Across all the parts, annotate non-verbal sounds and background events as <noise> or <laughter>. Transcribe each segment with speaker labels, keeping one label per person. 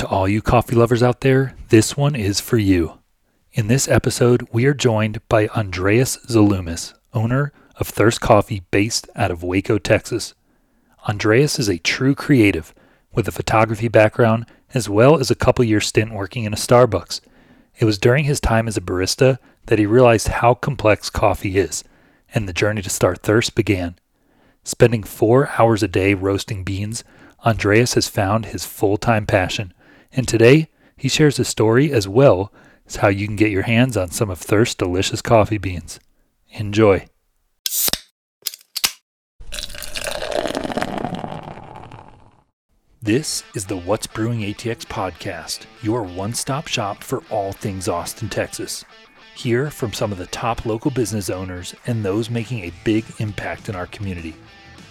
Speaker 1: To all you coffee lovers out there, this one is for you. In this episode, we are joined by Andreas Zalumis, owner of Thirst Coffee based out of Waco, Texas. Andreas is a true creative with a photography background as well as a couple year stint working in a Starbucks. It was during his time as a barista that he realized how complex coffee is, and the journey to start Thirst began. Spending four hours a day roasting beans, Andreas has found his full time passion, and today he shares a story as well as how you can get your hands on some of Thirst's delicious coffee beans. Enjoy. This is the What's Brewing ATX podcast, your one stop shop for all things Austin, Texas. Hear from some of the top local business owners and those making a big impact in our community.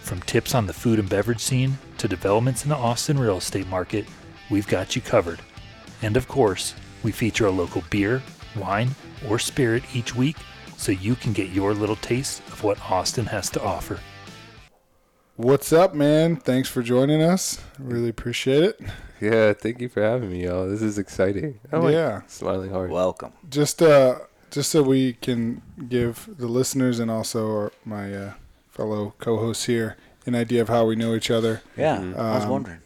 Speaker 1: From tips on the food and beverage scene to developments in the Austin real estate market, we've got you covered. And of course, we feature a local beer, wine, or spirit each week so you can get your little taste of what Austin has to offer.
Speaker 2: What's up, man? Thanks for joining us. Really appreciate it.
Speaker 3: Yeah, thank you for having me, y'all. This is exciting. I'm like
Speaker 2: Yeah.
Speaker 3: smiling hard.
Speaker 4: Welcome.
Speaker 2: Just uh just so we can give the listeners and also our, my uh, fellow co-hosts here an idea of how we know each other.
Speaker 4: Yeah,
Speaker 3: Mhm.
Speaker 4: I was
Speaker 2: Um,
Speaker 4: wondering.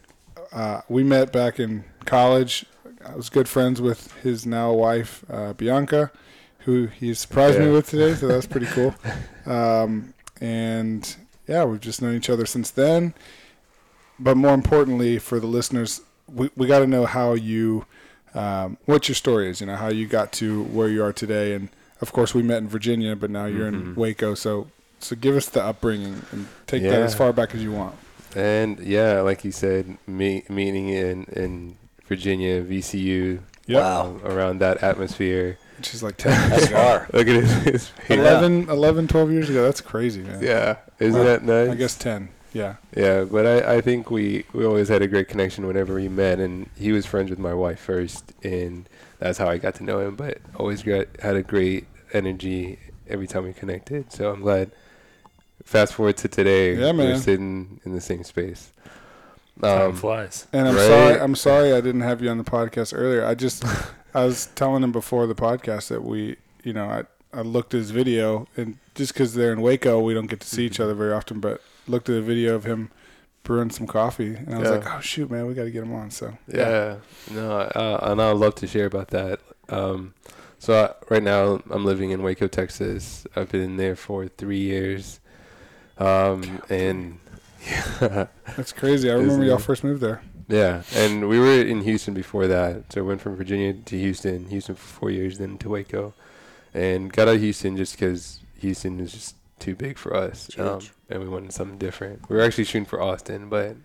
Speaker 2: Uh, we met back in college. I was good friends with his now wife, uh, Bianca, who he surprised me with today, so that's pretty cool. <laughs> Um, and yeah, we've just known each other since then. But more importantly, for the listeners, we, we got to know how you, um, what your story is, you know, how you got to where you are today. And of course, we met in Virginia, but now you're in
Speaker 3: Mhm.
Speaker 2: Waco. So, so give us the upbringing and take that as far back as you want.
Speaker 3: And yeah, like you said, me, meeting in in Virginia, VCU,
Speaker 2: Yep.
Speaker 4: Wow.
Speaker 3: um, around that atmosphere.
Speaker 2: Which is like <laughs> 10 years ago.
Speaker 3: Look at his, his face.
Speaker 2: 11, 11, 12 years ago. That's crazy, man.
Speaker 3: Yeah, isn't
Speaker 2: Well,
Speaker 3: that nice?
Speaker 2: I guess 10. Yeah.
Speaker 3: Yeah, but I, I think we, we always had a great connection whenever we met, and he was friends with my wife first, and that's how I got to know him. But always got had a great energy every time we connected. So I'm glad. Fast forward to today,
Speaker 2: Yeah, man.
Speaker 3: we're sitting in the same space.
Speaker 1: Time
Speaker 3: Um,
Speaker 1: flies.
Speaker 2: And I'm
Speaker 3: Right.
Speaker 2: sorry. I'm sorry I didn't have you on the podcast earlier. I just, I was <laughs> telling him before the podcast that we, you know, I, I looked at his video, and just because they're in Waco, we don't get to see each
Speaker 3: Mm-hmm.
Speaker 2: other very often. But looked at a video of him brewing some coffee, and I was
Speaker 3: Yeah.
Speaker 2: like, oh shoot, man, we got to get him on. So
Speaker 3: Yeah, no, uh, and I'd love to share about that. Um, so I, right now I'm living in Waco, Texas. I've been there for three years, um, and yeah, <laughs>
Speaker 2: that's crazy. I remember y'all first moved there.
Speaker 3: yeah, and we were in Houston before that. So I went from Virginia to Houston, Houston for four years, then to Waco, and got out of Houston just because Houston is just too big for us, um, and we wanted something different. We were actually shooting for Austin, but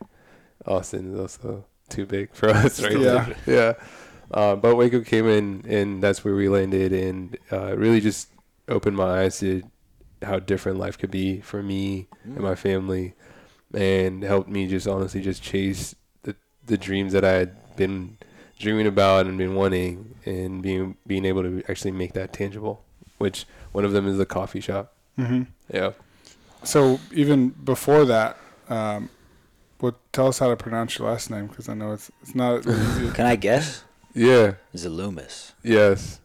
Speaker 3: Austin is also too big for <laughs> us right
Speaker 2: Yeah. <laughs>
Speaker 3: Yeah. Uh, but Waco came in, and that's where we landed, and uh, really just opened my eyes to how different life could be for me and my family, and helped me just honestly just chase the the dreams that I had been dreaming about and been wanting, and being being able to actually make that tangible. Which one of them is the coffee shop.
Speaker 2: hmm
Speaker 3: Yeah.
Speaker 2: So even before that, um, what tell us how to pronounce your last name because I know it's it's not. <laughs>
Speaker 4: Can I guess?
Speaker 3: Yeah.
Speaker 4: Zalumis.
Speaker 3: Yes.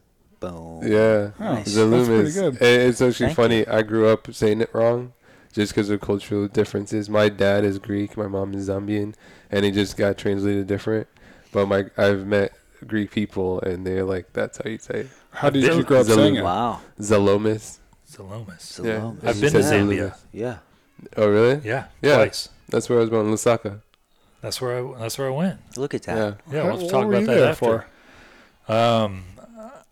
Speaker 4: Boom.
Speaker 3: Yeah.
Speaker 2: Oh,
Speaker 4: Nice.
Speaker 2: that's
Speaker 3: Zalumis. And It's actually
Speaker 4: Thank
Speaker 3: funny. I grew up saying it wrong just because of cultural differences. My dad is Greek, my mom is Zambian, and it just got translated different. But my I've met Greek people, and they're like, "That's how you say it."
Speaker 2: How did
Speaker 1: Zalum-
Speaker 2: you grow up saying it?
Speaker 4: Wow.
Speaker 3: Zalomis.
Speaker 1: Zalomis.
Speaker 3: Yeah.
Speaker 4: Zalumis.
Speaker 1: I've been to
Speaker 4: Yeah.
Speaker 1: Zambia.
Speaker 4: Yeah.
Speaker 3: Oh, really?
Speaker 1: Yeah,
Speaker 3: Yeah.
Speaker 1: twice.
Speaker 3: That's where I was born, Lusaka.
Speaker 1: That's where I. That's where I went.
Speaker 4: Look at that.
Speaker 3: Yeah.
Speaker 1: Yeah,
Speaker 2: How-
Speaker 1: we'll have to
Speaker 2: what
Speaker 1: talk
Speaker 2: were
Speaker 1: about
Speaker 2: you
Speaker 1: that
Speaker 2: there
Speaker 1: after. Um,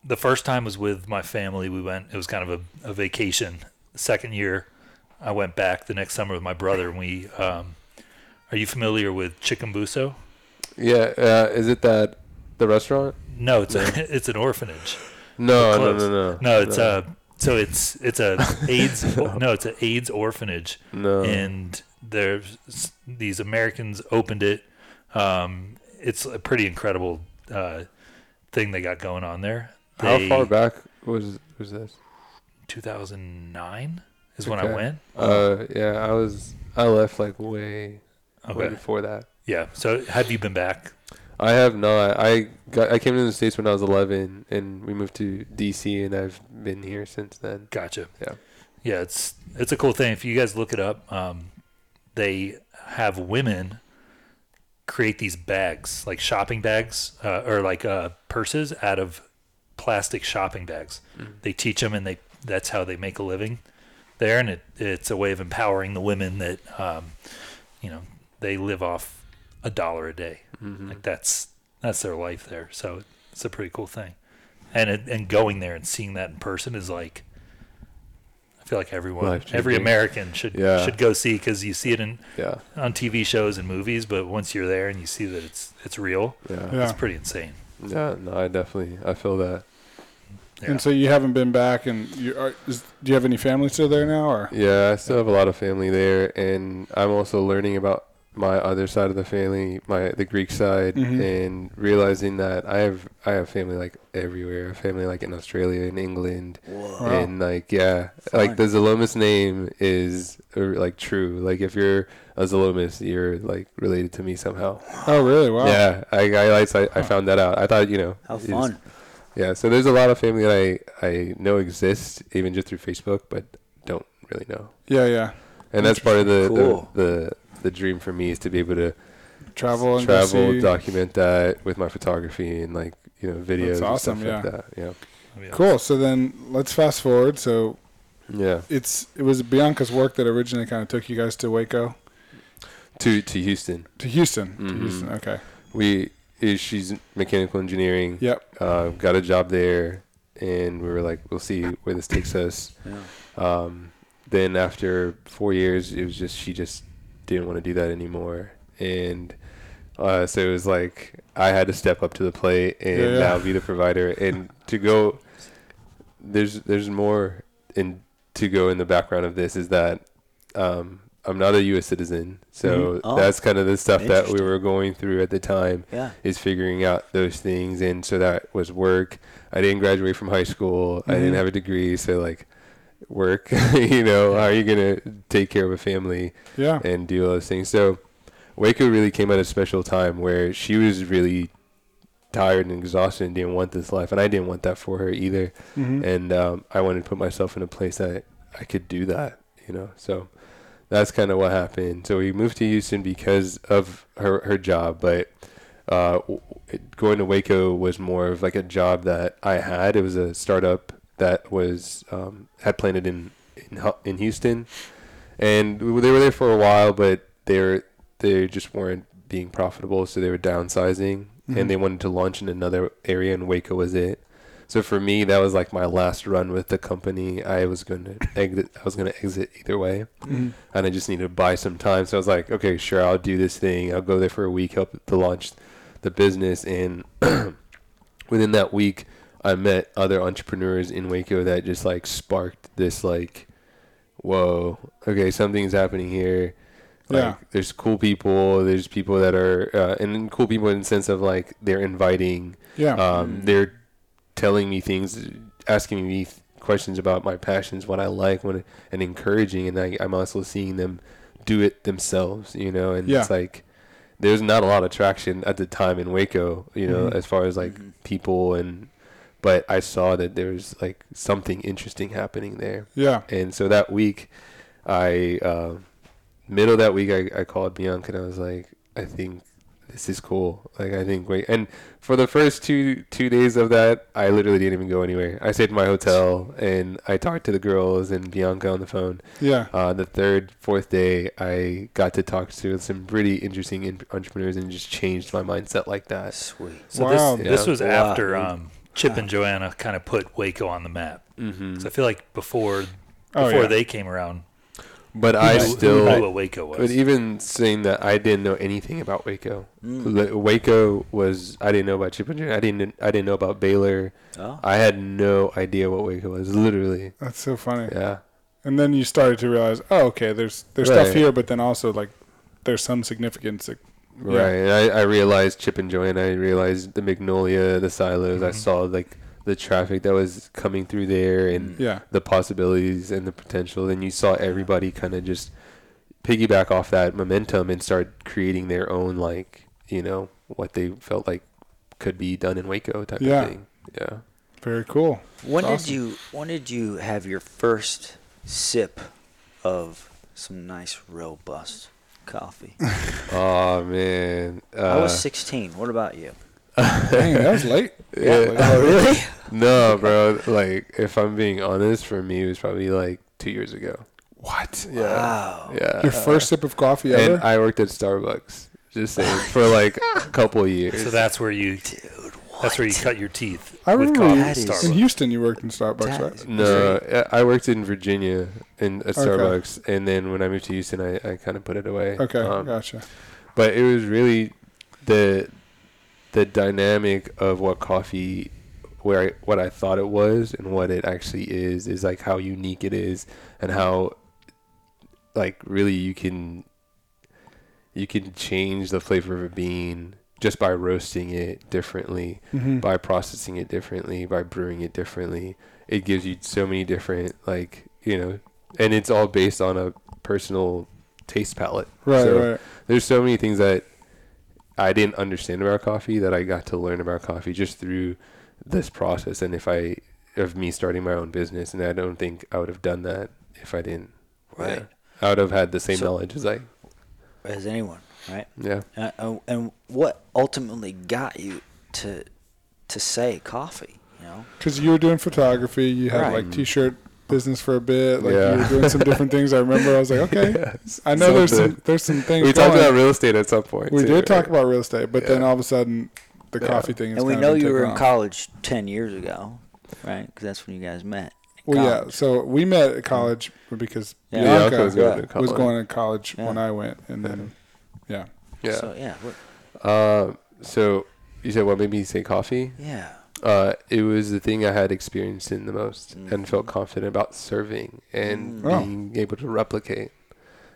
Speaker 1: the first time was with my family. We went. It was kind of a, a vacation. The second year, I went back the next summer with my brother, and we. Um, are you familiar with Chikumbuso?
Speaker 3: Yeah. Uh, is it that the restaurant?
Speaker 1: No, it's a <laughs> it's an orphanage.
Speaker 3: No, no, no, no.
Speaker 1: No, it's a so it's it's a AIDS <laughs> no, it's an AIDS orphanage,
Speaker 3: no.
Speaker 1: and there's these Americans opened it. Um, it's a pretty incredible uh, thing they got going on there.
Speaker 3: How far back was was this?
Speaker 1: 2009 is when I
Speaker 3: Okay.
Speaker 1: went.
Speaker 3: Uh, yeah, I was. I left like way, way
Speaker 1: Okay.
Speaker 3: before that.
Speaker 1: Yeah. So have you been back?
Speaker 3: I have not. I got. I came to the states when I was 11, and we moved to DC, and I've been here since then.
Speaker 1: Gotcha.
Speaker 3: Yeah.
Speaker 1: Yeah, it's it's a cool thing. If you guys look it up, um, they have women create these bags, like shopping bags, uh, or like uh, purses out of plastic shopping bags. They teach them, and they that's how they make a living there, and it it's a way of empowering the women that um, you know they live off a dollar a day.
Speaker 3: Mm-hmm.
Speaker 1: Like that's that's their life there. So it's a pretty cool thing, and it, and going there and seeing that in person is like. I feel like everyone, every American should
Speaker 3: Yeah.
Speaker 1: should go see because you see it in
Speaker 3: Yeah.
Speaker 1: on TV shows and movies, but once you're there and you see that it's it's real,
Speaker 3: Yeah.
Speaker 2: Yeah.
Speaker 1: it's pretty insane.
Speaker 3: Yeah. No, I definitely. I feel that.
Speaker 1: Yeah.
Speaker 2: And so you haven't been back, and you are, is, do you have any family still there now, or?
Speaker 3: Yeah, I still have a lot of family there, and I'm also learning about my other side of the family, my the Greek side,
Speaker 2: Mhm.
Speaker 3: and realizing that I have I have family like everywhere. I have family like in Australia, in England,
Speaker 2: Wow.
Speaker 3: and like yeah, like the Zalomis name is uh, like true. Like if you're a Zalomis, you're like related to me somehow.
Speaker 2: Oh, really? Wow.
Speaker 3: Yeah, I I, I I found that out. I thought you know
Speaker 4: How fun.
Speaker 3: Yeah, so there's a lot of family that I I know exist even just through Facebook, but don't really know.
Speaker 2: Yeah, yeah.
Speaker 3: And that's part of the,
Speaker 4: Cool.
Speaker 3: the, the the dream for me is to be able to
Speaker 2: Travel and
Speaker 3: travel, document that with my photography and like you know videos. and
Speaker 2: awesome,
Speaker 3: stuff
Speaker 2: yeah.
Speaker 3: Like that. Yeah.
Speaker 1: Yeah.
Speaker 2: Cool. So then let's fast forward. So
Speaker 3: Yeah.
Speaker 2: it's it was Bianca's work that originally kind of took you guys to Waco,
Speaker 3: To to Houston,
Speaker 2: to Houston, to
Speaker 3: Mhm.
Speaker 2: Houston. Okay.
Speaker 3: we is she's mechanical engineering.
Speaker 2: Yep.
Speaker 3: Uh, got a job there, and we were like, we'll see where this takes us.
Speaker 4: Yeah.
Speaker 3: Um, then after four years, it was just she just didn't want to do that anymore, and uh, so it was like I had to step up to the plate and
Speaker 2: Yeah, yeah.
Speaker 3: now be the provider and to go. There's there's more in to go in the background of this is that um, I'm not a U.S. citizen, so
Speaker 4: Mhm. Oh,
Speaker 3: that's kind of the stuff that we were going through at the time
Speaker 4: Yeah.
Speaker 3: is figuring out those things and so that was work i didn't graduate from high school i didn't
Speaker 2: Mhm.
Speaker 3: have a degree so like work <laughs> you know how are you gonna take care of a family
Speaker 2: Yeah.
Speaker 3: and do all those things so waco really came at a special time where she was really tired and exhausted and didn't want this life and i didn't want that for her either
Speaker 2: hmm
Speaker 3: and um, i wanted to put myself in a place that i could do that you know so that's kind of what happened. So we moved to houston because of her her job but uh, going to waco was more of like a job that i had. It was a startup that was um, had planted in in, in houston. And we- they were there for a while but they were they just weren't being profitable so they were downsizing.
Speaker 2: Mhm.
Speaker 3: and they wanted to launch in another area and waco was it so for me, that was like my last run with the company. I was going to exit. I was going to exit either way,
Speaker 2: hmm
Speaker 3: and I just needed to buy some time. So I was like, okay, sure, I'll do this thing. I'll go there for a week, help to launch the business, and <clears throat> within that week, I met other entrepreneurs in Waco that just like sparked this like, whoa, okay, something's happening here. Like,
Speaker 2: Yeah.
Speaker 3: there's cool people. There's people that are, uh, and cool people in the sense of like they're inviting
Speaker 2: Yeah.
Speaker 3: um, they're telling me things, asking me th- questions about my passions, what I like, what and encouraging, and I, I'm also seeing them do it themselves, you know. And
Speaker 2: Yeah.
Speaker 3: it's like there's not a lot of traction at the time in Waco, you know,
Speaker 2: Mhm.
Speaker 3: as far as like people and. But I saw that there was like something interesting happening there,
Speaker 2: yeah.
Speaker 3: and so that week, I uh, middle of that week I, I called Bianca and I was like, I think this is cool. Like I think wait and for the first two two days of that I literally didn't even go anywhere. I stayed in my hotel and I talked to the girls and Bianca on the phone.
Speaker 2: Yeah.
Speaker 3: Uh, the third, fourth day I got to talk to some pretty interesting in- entrepreneurs and just changed my mindset like that.
Speaker 4: Sweet.
Speaker 1: So
Speaker 2: Wow.
Speaker 1: this this was
Speaker 4: Wow,
Speaker 1: after um, Chip and Joanna kind of put Waco on the map.
Speaker 3: Mm-hmm.
Speaker 1: 'Cause I feel like before
Speaker 2: Oh,
Speaker 1: before
Speaker 2: yeah.
Speaker 1: they came around,
Speaker 3: But I
Speaker 1: knew- who
Speaker 3: still
Speaker 1: knew what Waco was.
Speaker 3: But even saying that, I didn't know anything about Waco.
Speaker 4: Mm.
Speaker 3: Like, Waco was I didn't know about Chip and Joanna. I didn't I didn't know about Baylor.
Speaker 4: Oh.
Speaker 3: I had no idea what Waco was. Literally,
Speaker 2: That's so funny.
Speaker 3: yeah,
Speaker 2: And then you started to realize, oh, okay, there's there's stuff here, but then also like there's some significance. That, Yeah.
Speaker 3: right. And I, I realized Chip and Joanna. I realized the Magnolia, the silos. I
Speaker 1: Mhm.
Speaker 3: saw like the traffic that was coming through there and
Speaker 2: yeah.
Speaker 3: the possibilities and the potential. And you saw everybody kind of just piggyback off that momentum and start creating their own like you know what they felt like could be done in Waco type
Speaker 2: Yeah.
Speaker 3: of thing. Yeah.
Speaker 2: Very cool.
Speaker 4: When
Speaker 2: That's
Speaker 4: did you when did you have your first sip of some nice robust coffee? <laughs>
Speaker 3: Oh man. Uh,
Speaker 4: I was 16. What about you?
Speaker 2: Dang, that was late. <laughs>
Speaker 3: Yeah.
Speaker 4: Oh, really? <laughs>
Speaker 3: no, bro. Like, if I'm being honest, for me, it was probably like two years ago.
Speaker 2: what?
Speaker 3: Yeah.
Speaker 4: Wow.
Speaker 3: Yeah.
Speaker 2: Your first sip of coffee ever?
Speaker 3: and I worked at Starbucks. Just saying for like a couple of years.
Speaker 1: So that's where you
Speaker 4: Dude, what?
Speaker 1: that's where you cut your teeth
Speaker 2: I
Speaker 1: with
Speaker 2: remember
Speaker 1: coffee at
Speaker 4: That is-
Speaker 1: Starbucks.
Speaker 2: in Houston you worked in Starbucks,
Speaker 4: That
Speaker 2: right?
Speaker 3: no, I I worked in Virginia in at
Speaker 2: Okay.
Speaker 3: Starbucks, and then when I moved to Houston, I, I kind of put it away.
Speaker 2: Okay,
Speaker 3: Um,
Speaker 2: gotcha.
Speaker 3: but it was really the the dynamic of what coffee where I, what I thought it was and what it actually is is like how unique it is and how like really you can you can change the flavor of a bean just by roasting it differently
Speaker 2: hmm
Speaker 3: by processing it differently, by brewing it differently. It gives you so many different like, you know, and it's all based on a personal taste palette.
Speaker 2: Right,
Speaker 3: so
Speaker 2: right.
Speaker 3: there's so many things that I didn't understand about coffee that I got to learn about coffee just through this process and if I of me starting my own business and I don't think I would have done that if I didn't.
Speaker 4: Right.
Speaker 3: Yeah. I would have had the same
Speaker 4: So-
Speaker 3: knowledge as I
Speaker 4: As anyone, right?
Speaker 3: yeah.
Speaker 4: Uh, uh, and what ultimately got you to to say coffee? You know,
Speaker 2: Because you were doing photography, you had
Speaker 4: Right.
Speaker 2: like t-shirt business for a bit, like
Speaker 3: Yeah.
Speaker 2: you were doing some different things. I remember I was like, <laughs> okay, I know there's some there's some things.
Speaker 3: We talked
Speaker 2: going.
Speaker 3: about real estate at some point.
Speaker 2: we
Speaker 3: too,
Speaker 2: did talk about real estate, but then all of a sudden the
Speaker 3: Yeah.
Speaker 2: coffee thing is.
Speaker 4: and we know you were in
Speaker 2: off.
Speaker 4: college ten years ago, right? Because that's when you guys met. in
Speaker 2: Well, yeah. So we met at college because
Speaker 4: Yeah.
Speaker 3: Bianca
Speaker 2: Bianca
Speaker 3: was going to
Speaker 2: was
Speaker 3: college.
Speaker 2: going to college
Speaker 4: Yeah.
Speaker 2: when I went, and then yeah,
Speaker 3: Yeah.
Speaker 4: So yeah, what,
Speaker 3: Um, so you said what made me say coffee?
Speaker 4: yeah.
Speaker 3: Uh, it was the thing I had experienced in the most and felt confident about serving and
Speaker 4: Mm.
Speaker 2: Oh.
Speaker 3: being able to replicate.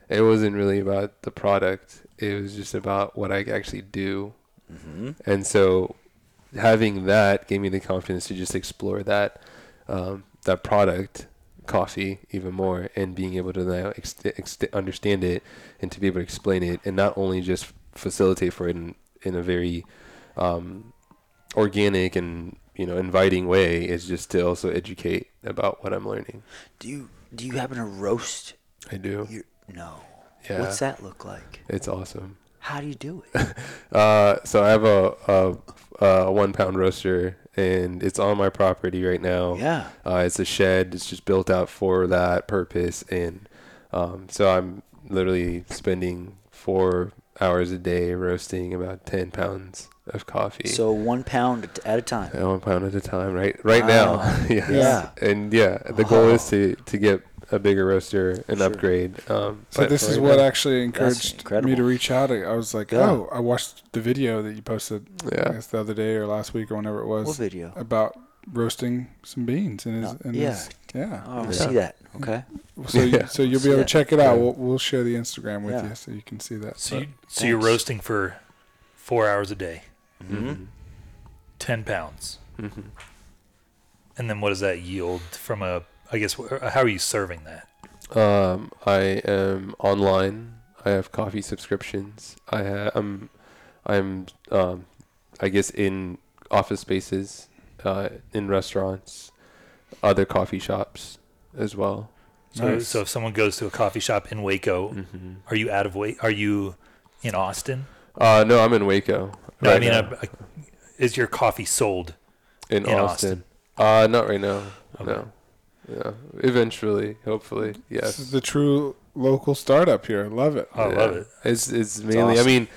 Speaker 3: It wasn't really about the product. It was just about what I actually do.
Speaker 4: Mm-hmm.
Speaker 3: And so having that gave me the confidence to just explore that um, that product coffee even more and being able to now ex- ex- understand it and to be able to explain it and not only just facilitate for it in, in a very um, organic and you know inviting way is just to also educate about what I'm learning.
Speaker 4: Do you do you happen to roast?
Speaker 3: I do.
Speaker 4: Your, no.
Speaker 3: Yeah.
Speaker 4: What's that look like?
Speaker 3: It's awesome.
Speaker 4: How do you do it? <laughs>
Speaker 3: Uh, so I have a, a, a one pound roaster and it's on my property right now.
Speaker 4: yeah.
Speaker 3: Uh, it's a shed. It's just built out for that purpose, and um, so I'm literally spending four hours a day roasting about ten pounds of coffee.
Speaker 4: So one pound at- at a time.
Speaker 3: at one pound at a time, right? Right
Speaker 4: Wow.
Speaker 3: now, <laughs> yes.
Speaker 4: Yeah.
Speaker 3: And yeah, the goal is to to get a bigger roaster and
Speaker 4: Sure.
Speaker 3: upgrade. Um,
Speaker 2: So
Speaker 3: but
Speaker 2: this is what
Speaker 3: now-
Speaker 2: actually encouraged me to reach out. I was like,
Speaker 4: Yeah.
Speaker 2: oh, I watched the video that you posted I guess the other day or last week or whenever it was
Speaker 4: What video?
Speaker 2: about roasting some beans in his,
Speaker 4: Uh, yeah.
Speaker 2: his yeah.
Speaker 4: Oh, I
Speaker 3: Yeah.
Speaker 4: see that. Okay.
Speaker 2: So <laughs> you,
Speaker 3: Yeah.
Speaker 2: so you'll be able to check it out.
Speaker 3: Yeah.
Speaker 2: We'll, we'll share the Instagram with
Speaker 4: Yeah.
Speaker 2: you so you can see that.
Speaker 1: So
Speaker 2: But-
Speaker 1: you so you're roasting for four hours a day,
Speaker 4: Mm-hmm.
Speaker 1: ten pounds,
Speaker 3: hmm
Speaker 1: and then what does that yield from a? I guess how are you serving that?
Speaker 3: Um, I am online. I have coffee subscriptions. I ha- I'm, I'm, um, I guess in office spaces, uh, in restaurants, other coffee shops as well.
Speaker 1: So
Speaker 2: Nice.
Speaker 1: so if someone goes to a coffee shop in Waco,
Speaker 3: Mm-hmm.
Speaker 1: are you out of Waco? Are you in Austin?
Speaker 3: Uh, no, I'm in Waco.
Speaker 1: No, I mean,
Speaker 3: now.
Speaker 1: uh, is your coffee sold?
Speaker 3: in,
Speaker 1: in
Speaker 3: Austin. Uh, not right now.
Speaker 1: Okay.
Speaker 3: No. Yeah. Eventually, hopefully, yes.
Speaker 2: This is
Speaker 3: yes.
Speaker 2: the true local startup here. I love it.
Speaker 1: I love it.
Speaker 3: It's it's mainly. I
Speaker 4: awesome.
Speaker 3: mean,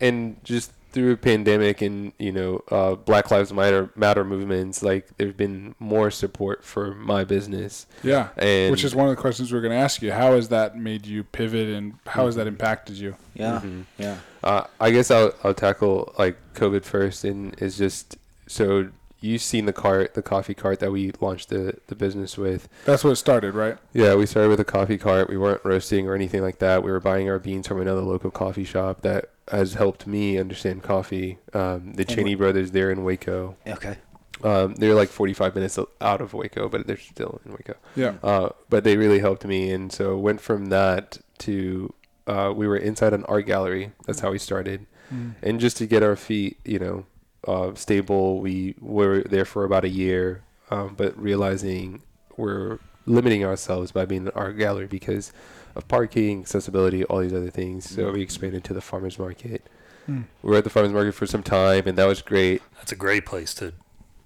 Speaker 3: and just through a pandemic and you know uh, Black Lives Matter matter movements, like there's been more support for my business,
Speaker 2: Yeah.
Speaker 3: and
Speaker 2: Which is one of the questions we are going to ask you. How has that made you pivot and how has that impacted you?
Speaker 4: Yeah.
Speaker 3: Mhm.
Speaker 4: Yeah.
Speaker 3: Uh, I guess I'll I'll tackle like COVID first, and it's just so you've seen the cart, the coffee cart that we launched the the business with.
Speaker 2: That's what it started, right?
Speaker 3: Yeah, we started with a coffee cart. We weren't roasting or anything like that. We were buying our beans from another local coffee shop that has helped me understand coffee. Um, the
Speaker 4: And
Speaker 3: Cheney brothers, they're in Waco.
Speaker 4: Okay.
Speaker 3: Um, they're like 45 minutes out of Waco, but they're still in Waco.
Speaker 2: Yeah.
Speaker 3: Uh, but they really helped me, and so went from that to uh, we were inside an art gallery. That's how we started,
Speaker 2: Mm.
Speaker 3: and just to get our feet, you know, uh, stable. We were there for about a year, um, but realizing we're limiting ourselves by being an art gallery because of parking, accessibility, all these other things. So we expanded to the farmers market.
Speaker 2: Mm.
Speaker 3: We were at the farmers market for some time, and that was great.
Speaker 1: That's a great place to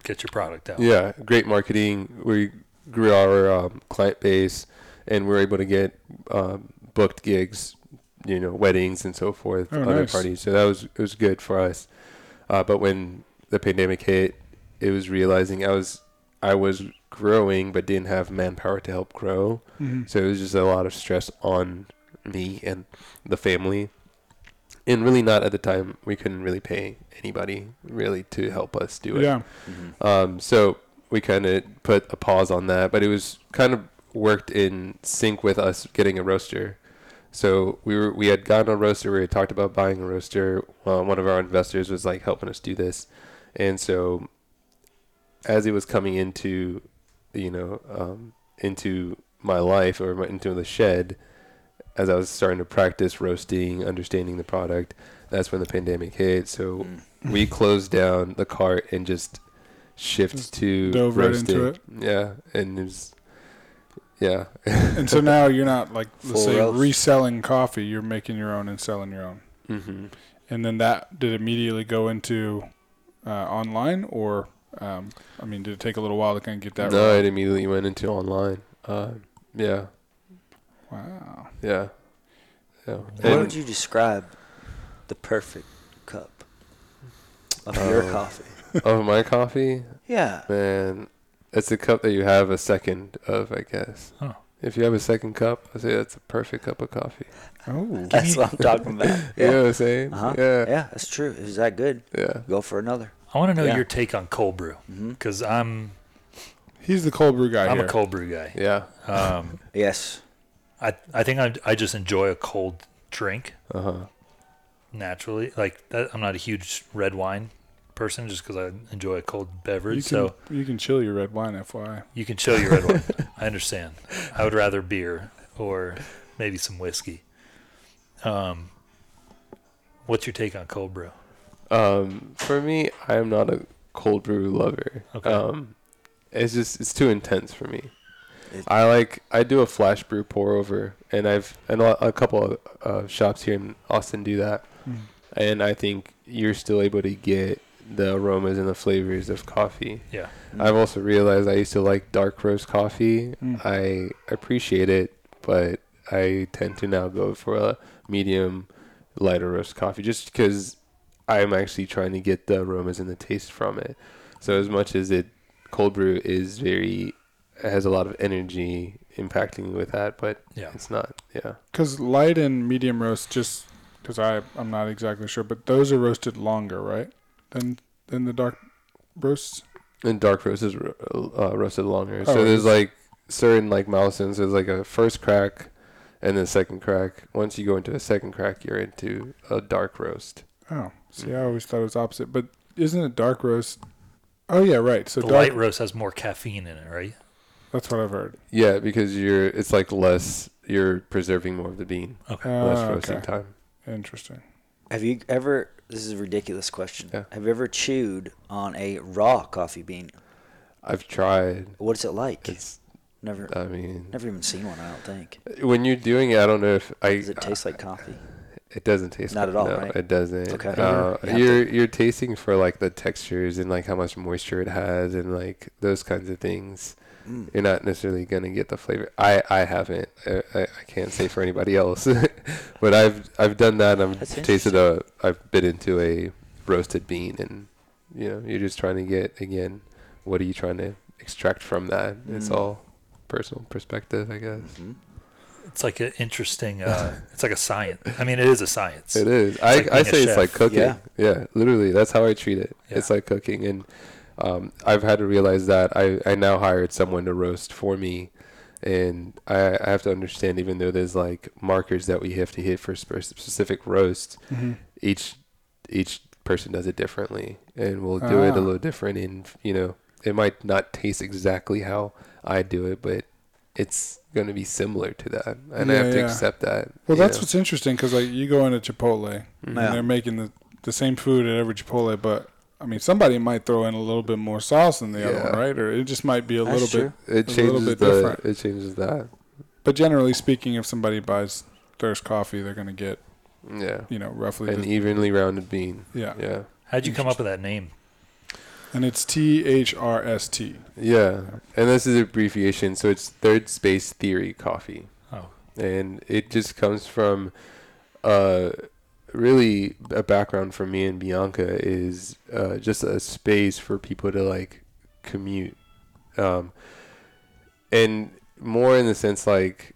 Speaker 1: get your product out.
Speaker 3: Yeah, great marketing. We grew our um, client base, and we were able to get um, booked gigs, you know, weddings and so forth,
Speaker 2: Oh,
Speaker 3: other
Speaker 2: nice.
Speaker 3: parties. So that was it was good for us. Uh, but when the pandemic hit, it was realizing I was I was growing, but didn't have manpower to help grow.
Speaker 2: Mhm.
Speaker 3: So it was just a lot of stress on me and the family. And really, not at the time, we couldn't really pay anybody really to help us do it.
Speaker 2: Yeah.
Speaker 4: Mhm.
Speaker 3: Um, so we kind of put a pause on that, but it was kind of worked in sync with us getting a roaster. So we were we had gotten a roaster. We had talked about buying a roaster. Uh, one of our investors was like helping us do this, and so as it was coming into, you know, um, into my life or my, into the shed, as I was starting to practice roasting, understanding the product, that's when the pandemic hit. So
Speaker 4: Mm.
Speaker 3: we closed down the cart and just shift
Speaker 2: Just
Speaker 3: to
Speaker 2: dove right
Speaker 3: roasting.
Speaker 2: into it.
Speaker 3: Yeah, and it was, yeah.
Speaker 2: And so now you're not like <laughs> let's
Speaker 4: Full
Speaker 2: say
Speaker 4: roast.
Speaker 2: reselling coffee. You're making your own and selling your own.
Speaker 3: hmm
Speaker 2: And then that did immediately go into uh, online, or um, I mean, did it take a little while to kind of get that?
Speaker 3: No,
Speaker 2: right?
Speaker 3: it immediately went into online. Uh, yeah,
Speaker 2: Wow.
Speaker 3: yeah, yeah.
Speaker 4: How
Speaker 3: And-
Speaker 4: would you describe the perfect cup of your
Speaker 3: Oh.
Speaker 4: coffee?
Speaker 3: of my coffee,
Speaker 4: Yeah.
Speaker 3: man, it's a cup that you have a second of, I guess.
Speaker 1: Huh.
Speaker 3: If you have a second cup, I say that's a perfect cup of coffee.
Speaker 2: Oh. <laughs>
Speaker 4: That's what I'm talking about. <laughs>
Speaker 3: You know
Speaker 4: Yeah.
Speaker 3: what I'm saying?
Speaker 4: Uh-huh.
Speaker 3: Yeah,
Speaker 4: Yeah, that's true. Is that good?
Speaker 3: yeah.
Speaker 4: Go for another.
Speaker 1: I want to know
Speaker 4: Yeah.
Speaker 1: your take on cold brew because I'm
Speaker 2: He's the cold brew guy
Speaker 1: I'm
Speaker 2: here.
Speaker 1: a cold brew guy.
Speaker 3: Yeah.
Speaker 1: Um, <laughs>
Speaker 4: Yes.
Speaker 1: I I think I I just enjoy a cold drink
Speaker 3: Uh huh.
Speaker 1: naturally. Like that, I'm not a huge red wine person just because I enjoy a cold beverage.
Speaker 2: You can
Speaker 1: so
Speaker 2: you can chill your red wine, FYI.
Speaker 1: you can chill your red wine. <laughs> I understand. I would rather beer or maybe some whiskey. Um, what's your take on cold brew?
Speaker 3: Um, for me, I am not a cold brew lover.
Speaker 1: Okay.
Speaker 3: Um, it's just it's too intense for me.
Speaker 4: It-
Speaker 3: I like I do a flash brew pour over, and I've and a, a couple of uh, shops here in Austin do that,
Speaker 2: Mm.
Speaker 3: and I think you're still able to get the aromas and the flavors of coffee.
Speaker 1: Yeah.
Speaker 3: I've also realized I used to like dark roast coffee.
Speaker 2: Mm.
Speaker 3: I appreciate it, but I tend to now go for a medium, lighter roast coffee just because I'm actually trying to get the aromas and the taste from it. So as much as it cold brew is very has a lot of energy impacting me with that, but
Speaker 1: Yeah.
Speaker 3: it's not. Yeah.
Speaker 2: Because light and medium roast, just because I I'm not exactly sure, but those are roasted longer, right? Than than the dark roasts.
Speaker 3: And dark roast is uh, roasted longer.
Speaker 2: Oh,
Speaker 3: so
Speaker 2: it
Speaker 3: there's like certain like milestones. There's like a first crack and then second crack. Once you go into a second crack, you're into a dark roast.
Speaker 2: Oh, see, I always thought it was opposite, but isn't it dark roast? Oh yeah, right. So
Speaker 1: the
Speaker 2: dark.
Speaker 1: light roast has more caffeine in it, right?
Speaker 2: That's what I've heard.
Speaker 3: Yeah, because you're it's like less. You're preserving more of the bean,
Speaker 1: Okay.
Speaker 3: less
Speaker 2: Uh,
Speaker 3: roasting
Speaker 2: okay.
Speaker 3: time.
Speaker 2: Interesting.
Speaker 4: Have you ever? This is a ridiculous question.
Speaker 3: Yeah.
Speaker 4: Have you ever chewed on a raw coffee bean?
Speaker 3: I've tried.
Speaker 4: What's it like?
Speaker 3: It's.
Speaker 4: Never,
Speaker 3: I mean,
Speaker 4: never even seen one. I don't think.
Speaker 3: when you're doing it, I don't know if I.
Speaker 4: Does it taste like coffee?
Speaker 3: It doesn't taste
Speaker 4: Not
Speaker 3: like-
Speaker 4: at all,
Speaker 3: No,
Speaker 4: right?
Speaker 3: it doesn't.
Speaker 4: Okay.
Speaker 3: Uh,
Speaker 4: You
Speaker 3: you're you're tasting for like the textures and like how much moisture it has and like those kinds of things.
Speaker 4: Mm.
Speaker 3: You're not necessarily gonna get the flavor. I I haven't. I, I, I can't say for anybody else, <laughs> but I've I've done that. I've
Speaker 4: That's
Speaker 3: tasted a. I've bit into a roasted bean and you know you're just trying to get again. What are you trying to extract from that? It's
Speaker 4: Mm.
Speaker 3: all personal perspective, I guess.
Speaker 4: Mhm.
Speaker 1: It's like an interesting. Uh, it's like a science. I mean, it is a science.
Speaker 3: It is. I,
Speaker 1: like
Speaker 3: I
Speaker 1: being a
Speaker 3: say it's like cooking.
Speaker 4: Yeah.
Speaker 3: Yeah. literally. That's how I treat it.
Speaker 1: Yeah.
Speaker 3: It's like cooking. And um, I've had to realize that I, I now hired someone to roast for me. And I, I have to understand, even though there's like markers that we have to hit for spe- specific roasts,
Speaker 2: Mm-hmm.
Speaker 3: each each person does it differently. And we'll do it
Speaker 2: Ah.
Speaker 3: a little different. And, you know, it might not taste exactly how I do it, but it's going to be similar to that. And I
Speaker 2: Yeah,
Speaker 3: have to accept that.
Speaker 2: Well, that's
Speaker 3: know?
Speaker 2: what's interesting because like you go into Chipotle
Speaker 3: Mhm.
Speaker 4: Yeah.
Speaker 2: and they're making the the same food at every Chipotle, but I mean, somebody might throw in a little bit more sauce than the other
Speaker 3: Yeah.
Speaker 2: one, right? Or it just might be a
Speaker 4: That's
Speaker 2: little
Speaker 4: true.
Speaker 2: bit.
Speaker 3: It
Speaker 2: A little
Speaker 3: changes
Speaker 2: bit
Speaker 3: the.
Speaker 2: different.
Speaker 3: It changes that.
Speaker 2: But generally speaking, if somebody buys Thirst coffee, they're gonna get
Speaker 3: Yeah.
Speaker 2: you know roughly.
Speaker 3: An
Speaker 2: the,
Speaker 3: evenly rounded bean.
Speaker 2: yeah.
Speaker 3: Yeah.
Speaker 1: How'd you come up with that name?
Speaker 2: and it's T H R S T.
Speaker 3: Yeah. And this is abbreviation, so it's third space theory coffee.
Speaker 1: Oh,
Speaker 3: and it just comes from uh really a background for me and Bianca is uh just a space for people to like commute um and more in the sense like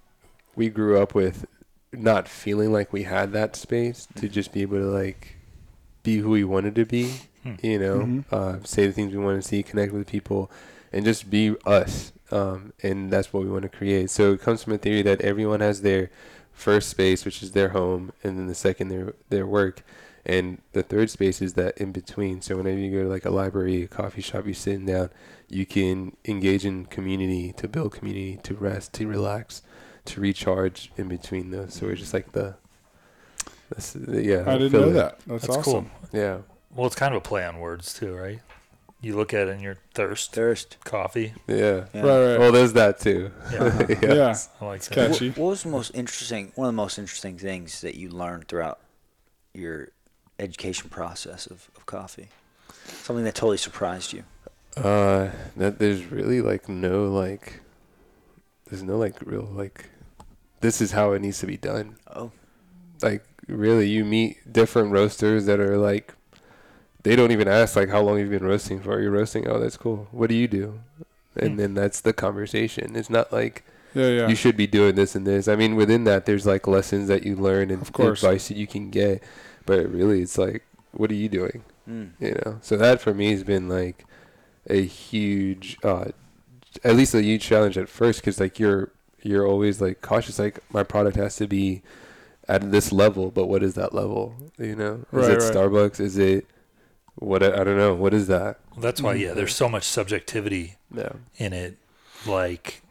Speaker 3: we grew up with not feeling like we had that space to just be able to like be who we wanted to be
Speaker 1: Hmm.
Speaker 3: you know
Speaker 2: Mhm.
Speaker 3: uh say the things we want to see connect with people and just be us um and that's what we want to create so it comes from a theory that everyone has their first space which is their home and then the second their their work and the third space is that in between so whenever you go to like a library a coffee shop you're sitting down you can engage in community to build community to rest to relax to recharge in between those so it's just like the that's yeah
Speaker 2: I didn't
Speaker 3: filler.
Speaker 2: know that. That's,
Speaker 1: that's
Speaker 2: awesome.
Speaker 1: cool.
Speaker 3: yeah
Speaker 1: Well, it's kind of a play on words too, right? You look at it and you're thirst
Speaker 4: Thirst.
Speaker 1: coffee.
Speaker 3: yeah
Speaker 4: Yeah.
Speaker 2: Right, right.
Speaker 3: well there's that too
Speaker 1: Yeah, <laughs>
Speaker 2: yeah.
Speaker 1: I like
Speaker 2: It's
Speaker 1: that.
Speaker 2: catchy.
Speaker 4: What, what was the most interesting? One of the most interesting things that you learned throughout your education process of, of coffee. Something that totally surprised you.
Speaker 3: Uh, that there's really like no like, there's no like real like, this is how it needs to be done.
Speaker 4: Oh,
Speaker 3: Like really, you meet different roasters that are like, they don't even ask like how long you've been roasting for. You're roasting. Oh, that's cool. What do you do? And
Speaker 1: Hmm.
Speaker 3: then that's the conversation. It's not like
Speaker 2: Yeah, yeah.
Speaker 3: you should be doing this and this. I mean, within that, there's like lessons that you learn and
Speaker 2: Of course.
Speaker 3: advice that you can get, but really, it's like, what are you doing?
Speaker 4: mm.
Speaker 3: you know so that for me has been like a huge uh at least a huge challenge at first because like you're you're always like cautious like my product has to be at this level but what is that level you know is
Speaker 2: Right,
Speaker 3: it
Speaker 2: right.
Speaker 3: starbucks is it what i don't know what is that
Speaker 1: Well, that's why, yeah, there's so much subjectivity
Speaker 3: yeah
Speaker 1: in it. Like,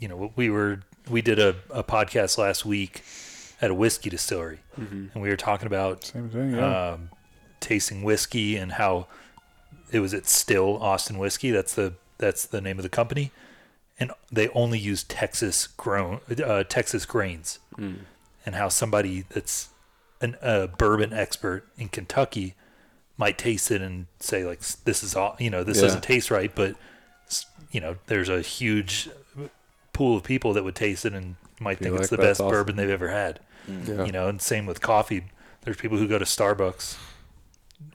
Speaker 1: you know, we were we did a, a podcast last week at a whiskey distillery,
Speaker 3: mm-hmm.
Speaker 1: and we were talking about
Speaker 2: Same thing. Yeah.
Speaker 1: um, tasting whiskey and how it was at Still Austin Whiskey. That's the that's the name of the company, and they only use Texas grown uh, Texas grains.
Speaker 3: mm.
Speaker 1: And how somebody that's an, a bourbon expert in Kentucky might taste it and say like this is all you know this
Speaker 3: Yeah.
Speaker 1: doesn't taste right, but you know there's a huge pool of people that would taste it and might
Speaker 3: Be
Speaker 1: think
Speaker 3: like,
Speaker 1: it's the best
Speaker 3: awesome."
Speaker 1: bourbon they've ever had.
Speaker 4: Mm.
Speaker 3: yeah.
Speaker 1: You know and same with coffee. There's people who go to starbucks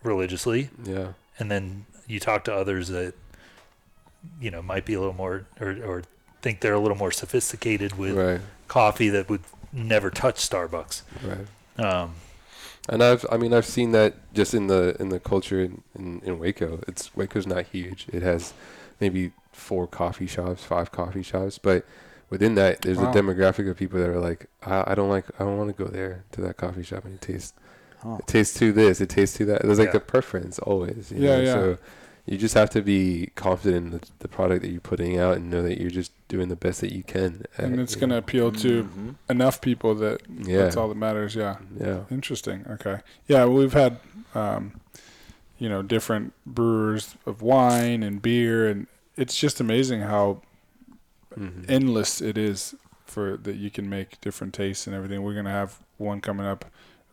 Speaker 1: religiously.
Speaker 3: Yeah.
Speaker 1: And then you talk to others that you know might be a little more or, or think they're a little more sophisticated with
Speaker 3: right.
Speaker 1: coffee that would never touch starbucks.
Speaker 3: Right.
Speaker 1: Um,
Speaker 3: and I've, I mean, I've seen that just in the in the culture in, in, in Waco. It's Waco's not huge. It has maybe four coffee shops, five coffee shops, but within that, there's
Speaker 2: Wow.
Speaker 3: a demographic of people that are like, I, I don't like, I don't want to go there to that coffee shop and it tastes,
Speaker 4: Huh.
Speaker 3: it tastes to this, it tastes to that. There's like
Speaker 1: Yeah.
Speaker 3: a preference always. You
Speaker 2: Yeah,
Speaker 3: know?
Speaker 2: yeah.
Speaker 3: So you just have to be confident in the, the product that you're putting out and know that you're just doing the best that you can. at
Speaker 2: and it's going to appeal to
Speaker 4: Mhm.
Speaker 2: enough people that
Speaker 3: yeah,
Speaker 2: that's all that matters. Yeah.
Speaker 3: yeah,
Speaker 2: Interesting. Okay. Yeah, well, we've had, um, you know, different brewers of wine and beer, and it's just amazing how
Speaker 3: Mhm.
Speaker 2: endless it is for that you can make different tastes and everything. We're gonna have one coming up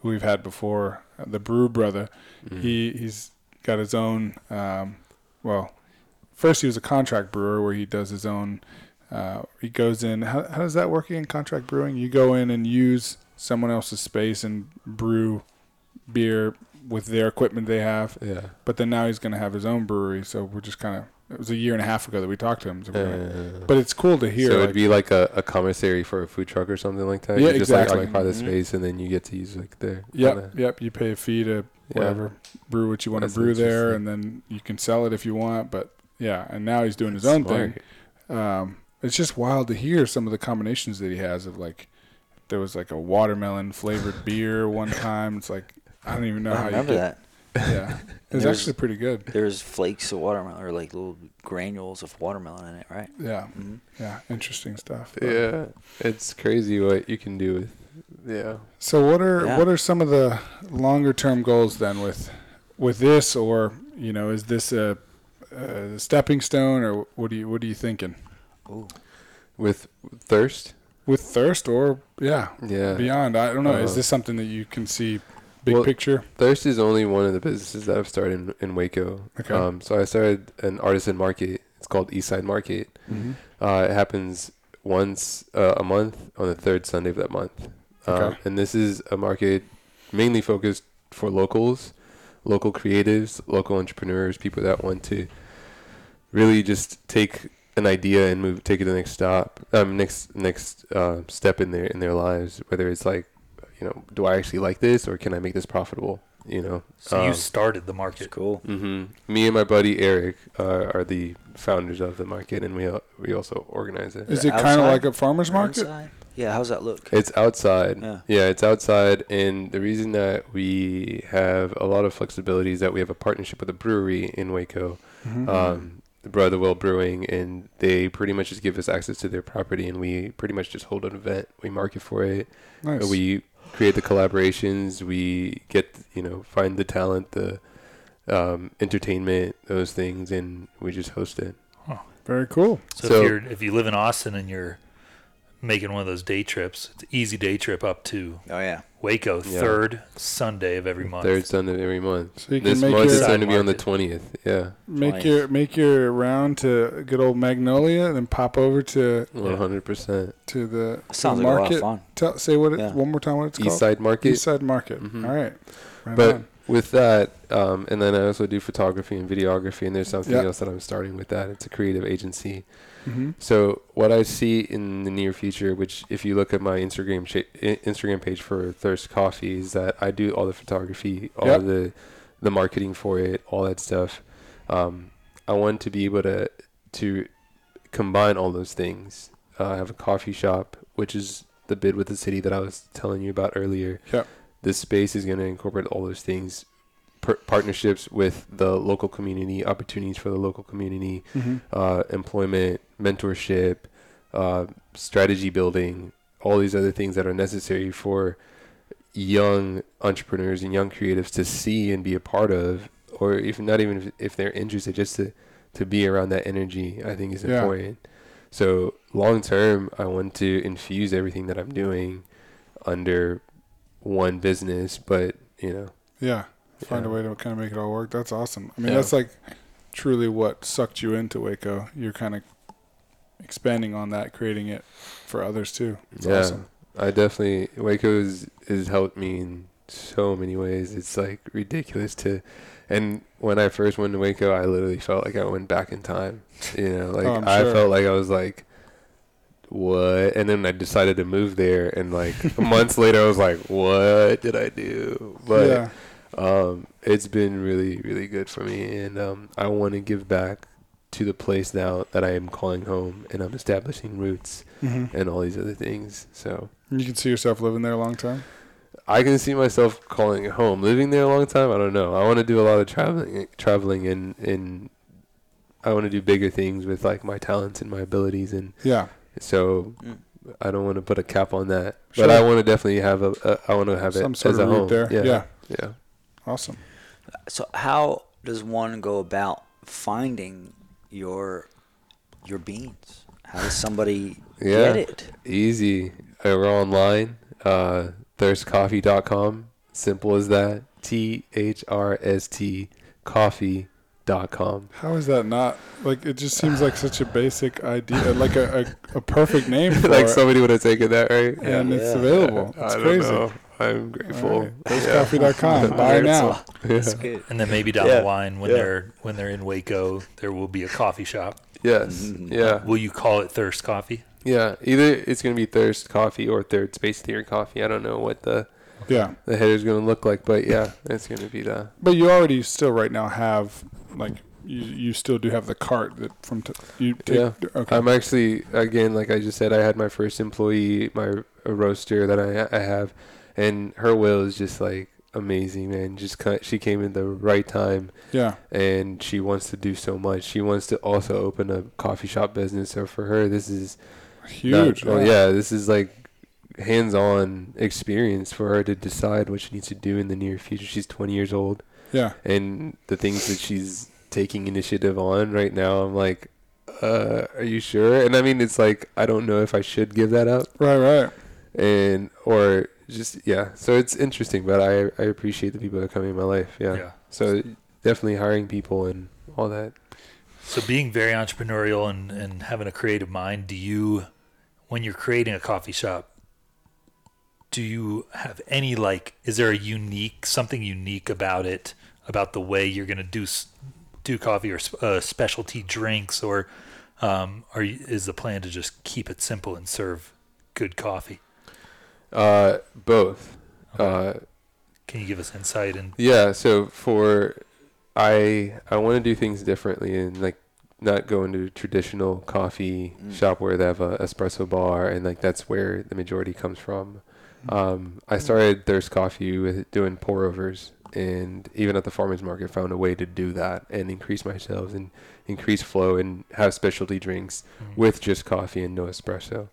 Speaker 2: who we've had before, uh, the Brew Brother.
Speaker 3: Mhm.
Speaker 2: He he's got his own. Um, well, first he was a contract brewer where he does his own. Uh, he goes in. How, how does that work in contract brewing? You go in and use someone else's space and brew beer with their equipment they have.
Speaker 3: yeah.
Speaker 2: But then now he's going to have his own brewery. So we're just kind of. It was a year and a half ago that we talked to him. So
Speaker 3: Uh,
Speaker 2: but it's cool to hear.
Speaker 3: so it'd be like a, a commissary for a food truck or something like that.
Speaker 2: Yeah,
Speaker 3: you just
Speaker 2: exactly.
Speaker 3: like occupy the
Speaker 4: Mhm.
Speaker 3: space and then you get to use like their
Speaker 2: Yep,
Speaker 3: kinda-
Speaker 2: yep. You pay a fee to
Speaker 3: Yeah.
Speaker 2: whatever brew what you want to brew there, and then you can sell it if you want. But yeah, and now he's doing his own
Speaker 3: Smart.
Speaker 2: thing. Um, it's just wild to hear some of the combinations that he has of like there was like a watermelon flavored beer one time. It's like I don't even know
Speaker 4: I
Speaker 2: how
Speaker 4: remember
Speaker 2: you
Speaker 4: that.
Speaker 2: Yeah, <laughs> it was actually pretty good.
Speaker 4: There's flakes of watermelon or like little granules of watermelon in it, right?
Speaker 2: Yeah,
Speaker 4: hmm
Speaker 2: yeah, interesting stuff. But
Speaker 3: Yeah, it's crazy what you can do with yeah.
Speaker 2: So what are
Speaker 4: Yeah.
Speaker 2: what are some of the longer term goals then with with this, or you know, is this a, a stepping stone, or what do you what are you thinking
Speaker 4: Ooh.
Speaker 3: With thirst,
Speaker 2: with thirst, or yeah,
Speaker 3: yeah.
Speaker 2: beyond? I don't know. is
Speaker 3: Uh,
Speaker 2: this something that you can see big
Speaker 3: well,
Speaker 2: picture?
Speaker 3: Thirst is only one of the businesses that I've started in, in Waco.
Speaker 2: Okay.
Speaker 3: Um, so I started an artisan market. It's called Eastside Market.
Speaker 2: Mm-hmm.
Speaker 3: Uh, it happens once uh, a month on the third Sunday of that month. Um, and this is a market mainly focused for locals, local creatives, local entrepreneurs, people that want to really just take an idea and move, take it to the next stop, um, next next uh, step in their in their lives. Whether it's like, you know, do I actually like this or can I make this profitable? You know.
Speaker 1: So you
Speaker 3: Um,
Speaker 1: started the
Speaker 4: It's
Speaker 1: market.
Speaker 4: cool.
Speaker 3: hmm Me and my buddy Eric uh, are the founders of the market, and we al- we also organize it.
Speaker 2: Is
Speaker 4: it
Speaker 2: it kind of like a farmer's market?
Speaker 4: inside? Yeah, how's that look?
Speaker 3: It's outside.
Speaker 4: Yeah.
Speaker 3: it's outside, and the reason that we have a lot of flexibility is that we have a partnership with a brewery in Waco,
Speaker 2: Mhm.
Speaker 3: um, the Brotherwell Brewing, and they pretty much just give us access to their property, and we pretty much just hold an event. We market for it.
Speaker 2: nice.
Speaker 3: We create the collaborations. We get you know find the talent, the um, entertainment, those things, and we just host it.
Speaker 2: Very cool.
Speaker 1: So,
Speaker 3: So-
Speaker 1: if you're if you live in Austin and you're making one of those day trips, it's an easy day trip up to
Speaker 4: Oh yeah.
Speaker 1: Waco,
Speaker 3: Yeah.
Speaker 1: third Sunday of every month.
Speaker 3: Third Sunday of every month.
Speaker 2: So you can
Speaker 3: This
Speaker 2: make
Speaker 3: month
Speaker 2: your-
Speaker 3: is going to be on the
Speaker 1: Market.
Speaker 3: twentieth. Yeah,
Speaker 2: Make
Speaker 4: Nice.
Speaker 2: your make your round to good old Magnolia, and then pop over to
Speaker 3: one hundred percent.
Speaker 2: to the,
Speaker 4: That sounds
Speaker 2: the
Speaker 4: like a lot
Speaker 2: market.
Speaker 4: of fun.
Speaker 2: Tell, say what it,
Speaker 4: Yeah.
Speaker 2: one more time. What it's called?
Speaker 3: East Side Market.
Speaker 2: East Side Market.
Speaker 3: Mhm.
Speaker 2: All right. Right
Speaker 3: But-
Speaker 2: on.
Speaker 3: With that, um, and then I also do photography and videography, and there's something
Speaker 2: Yeah.
Speaker 3: else that I'm starting with that. It's a creative agency.
Speaker 2: Mhm.
Speaker 3: So what I see in the near future, which if you look at my Instagram cha- Instagram page for Thirst Coffee, is that I do all the photography, all
Speaker 2: Yep.
Speaker 3: the the marketing for it, all that stuff. Um, I want to be able to to combine all those things. Uh, I have a coffee shop, which is the bid with the city that I was telling you about earlier.
Speaker 2: Yep.
Speaker 3: This space is going to incorporate all those things. Partnerships with the local community, opportunities for the local community,
Speaker 2: Mhm.
Speaker 3: uh, employment, mentorship, uh, strategy building, all these other things that are necessary for young entrepreneurs and young creatives to see and be a part of, or if not even if, if they're interested, just to, to be around that energy, I think is
Speaker 2: Yeah.
Speaker 3: important. So long term, I want to infuse everything that I'm doing under one business, but you know,
Speaker 2: Yeah. Find
Speaker 3: yeah.
Speaker 2: a way to kind of make it all work. That's awesome. I mean,
Speaker 3: Yeah.
Speaker 2: that's like truly what sucked you into Waco. You're kind of expanding on that, creating it for others too. It's
Speaker 3: yeah,
Speaker 2: awesome.
Speaker 3: I definitely Waco's has helped me in so many ways. It's like ridiculous to, and when I first went to Waco, I literally felt like I went back in time. You know, like
Speaker 2: Oh,
Speaker 3: I
Speaker 2: sure.
Speaker 3: felt like I was like, what? And then I decided to move there, and like <laughs> months later, I was like, what did I do? But
Speaker 2: yeah.
Speaker 3: um, it's been really, really good for me, and um, I want to give back to the place now that I am calling home, and I'm establishing roots
Speaker 2: hmm
Speaker 3: and all these other things. So.
Speaker 2: You can see yourself living there a long time.
Speaker 3: I can see myself calling it home. Living there a long time, I don't know. I want to do a lot of traveling, traveling, and and I want to do bigger things with like my talents and my abilities, and
Speaker 2: Yeah.
Speaker 3: so
Speaker 4: Mm.
Speaker 3: I don't want to put a cap on that.
Speaker 2: Sure.
Speaker 3: But I want to definitely have a, a I want to have
Speaker 2: Some
Speaker 3: it
Speaker 2: sort
Speaker 3: as
Speaker 2: of
Speaker 3: a
Speaker 2: route
Speaker 3: home.
Speaker 2: there.
Speaker 3: Yeah,
Speaker 2: Yeah.
Speaker 3: yeah.
Speaker 2: Awesome.
Speaker 4: So how does one go about finding your your beans? How does somebody
Speaker 3: Yeah.
Speaker 4: get it?
Speaker 3: Easy. We're online. Uh, thirstcoffee.com. Simple as that. T H R S T coffee.com.
Speaker 2: How is that not like? It just seems like such a basic idea, like a, a, a perfect name <laughs> for
Speaker 3: like
Speaker 2: it,
Speaker 3: somebody would have taken that, right?
Speaker 2: and it's
Speaker 4: Yeah.
Speaker 2: available.
Speaker 3: I
Speaker 2: It's
Speaker 3: don't
Speaker 2: crazy.
Speaker 3: Know. I'm grateful.
Speaker 2: right.
Speaker 3: Yeah.
Speaker 2: Thirstcoffee.com. <laughs> Buy now.
Speaker 4: That's good.
Speaker 1: And then maybe down
Speaker 4: Yeah.
Speaker 1: the line, when
Speaker 4: Yeah.
Speaker 1: they're when they're in Waco, there will be a coffee shop.
Speaker 3: Yes.
Speaker 4: Mhm.
Speaker 3: Yeah.
Speaker 1: Will you call it Thirst Coffee?
Speaker 3: Yeah. Either it's gonna be Thirst Coffee or Third Space Theory Coffee. I don't know what the
Speaker 2: Yeah.
Speaker 3: the header's gonna look like, but yeah, it's gonna be that.
Speaker 2: But you already still right now have like you you still do have the cart that from t- you take.
Speaker 3: Yeah.
Speaker 2: Okay.
Speaker 3: I'm actually again, like I just said, I had my first employee, my a roaster that I I have, and her will is just like amazing, man. Just kind she came in the right time,
Speaker 2: yeah.
Speaker 3: and she wants to do so much. She wants to also open a coffee shop business. So for her, this is
Speaker 2: Huge.
Speaker 3: Not- oh yeah, this is like hands-on experience for her to decide what she needs to do in the near future. She's 20 years old,
Speaker 2: Yeah.
Speaker 3: and the things that she's taking initiative on right now, I'm like, uh, are you sure? And I mean, it's like I don't know if I should give that up,
Speaker 2: Right. Right.
Speaker 3: and or just yeah. So it's interesting, but I I appreciate the people that come in my life. Yeah.
Speaker 1: Yeah.
Speaker 3: So definitely hiring people and all that.
Speaker 1: So being very entrepreneurial and, and having a creative mind, do you, when you're creating a coffee shop, do you have any like, is there a unique, something unique about it, about the way you're going to do, do coffee or uh, specialty drinks or, um, are you, is the plan to just keep it simple and serve good coffee?
Speaker 3: Uh, both. Uh,
Speaker 1: Can you give us insight and
Speaker 3: Yeah, so for I I want to do things differently and like not go into traditional coffee
Speaker 4: Mm.
Speaker 3: shop where they have a espresso bar and like that's where the majority comes from. Um, I started Thirst Coffee with doing pour overs and even at the farmers market found a way to do that and increase my sales and increase flow and have specialty drinks with just coffee and no espresso.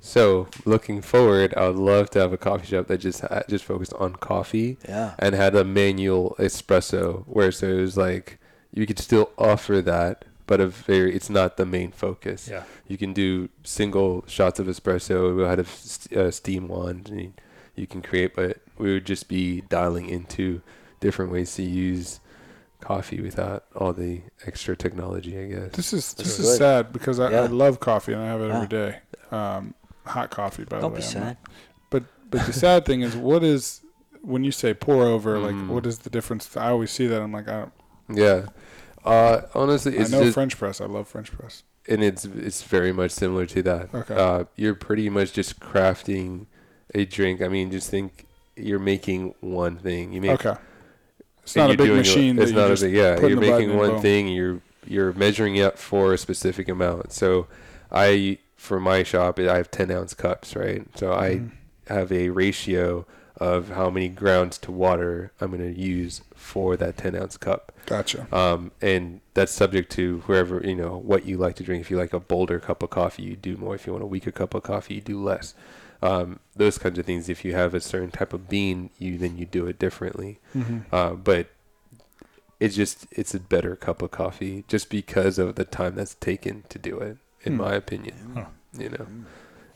Speaker 3: So looking forward, I would love to have a coffee shop that just ha- just focused on coffee
Speaker 4: Yeah.
Speaker 3: and had a manual espresso where so it was like you could still offer that but a very it's not the main focus
Speaker 1: yeah,
Speaker 3: you can do single shots of espresso we had a st- uh, steam wand and you can create but we would just be dialing into different ways to use coffee without all the extra technology i guess
Speaker 2: This is
Speaker 4: That's
Speaker 2: this is
Speaker 4: good.
Speaker 2: sad because I,
Speaker 4: Yeah.
Speaker 2: I love coffee and I have it
Speaker 4: Yeah.
Speaker 2: every day. Um, hot coffee, by
Speaker 4: Don't
Speaker 2: the way. I'm not-
Speaker 4: sad.
Speaker 2: But but the sad thing is, what is when you say pour over?
Speaker 3: Mm.
Speaker 2: Like, what is the difference? I always see that. I'm like, I, don't,
Speaker 3: yeah uh honestly
Speaker 2: I
Speaker 3: it's
Speaker 2: know
Speaker 3: just
Speaker 2: French press. I love French press.
Speaker 3: and it's it's very much similar to that.
Speaker 2: Okay.
Speaker 3: Uh, you're pretty much just crafting a drink. I mean, just think you're making one thing. You make
Speaker 2: Okay. It's
Speaker 3: and
Speaker 2: not a
Speaker 3: you're
Speaker 2: big
Speaker 3: doing it-
Speaker 2: machine.
Speaker 3: It's
Speaker 2: that
Speaker 3: not
Speaker 2: you
Speaker 3: a
Speaker 2: just
Speaker 3: big yeah.
Speaker 2: put in
Speaker 3: You're
Speaker 2: the button
Speaker 3: making
Speaker 2: and
Speaker 3: one
Speaker 2: boom.
Speaker 3: thing. You're you're measuring it for a specific amount. So I for my shop I have 10 ounce cups, right? So I
Speaker 2: Mhm.
Speaker 3: have a ratio of how many grounds to water I'm going to use for that 10 ounce cup.
Speaker 2: Gotcha.
Speaker 3: Um, and that's subject to whoever, you know, what you like to drink. If you like a bolder cup of coffee, you do more. If you want a weaker cup of coffee, you do less. Um, those kinds of things. If you have a certain type of bean, you then you do it differently.
Speaker 2: hmm
Speaker 3: Uh, but it's just it's a better cup of coffee just because of the time that's taken to do it, in
Speaker 2: Hmm.
Speaker 3: my opinion.
Speaker 1: Huh.
Speaker 3: You know,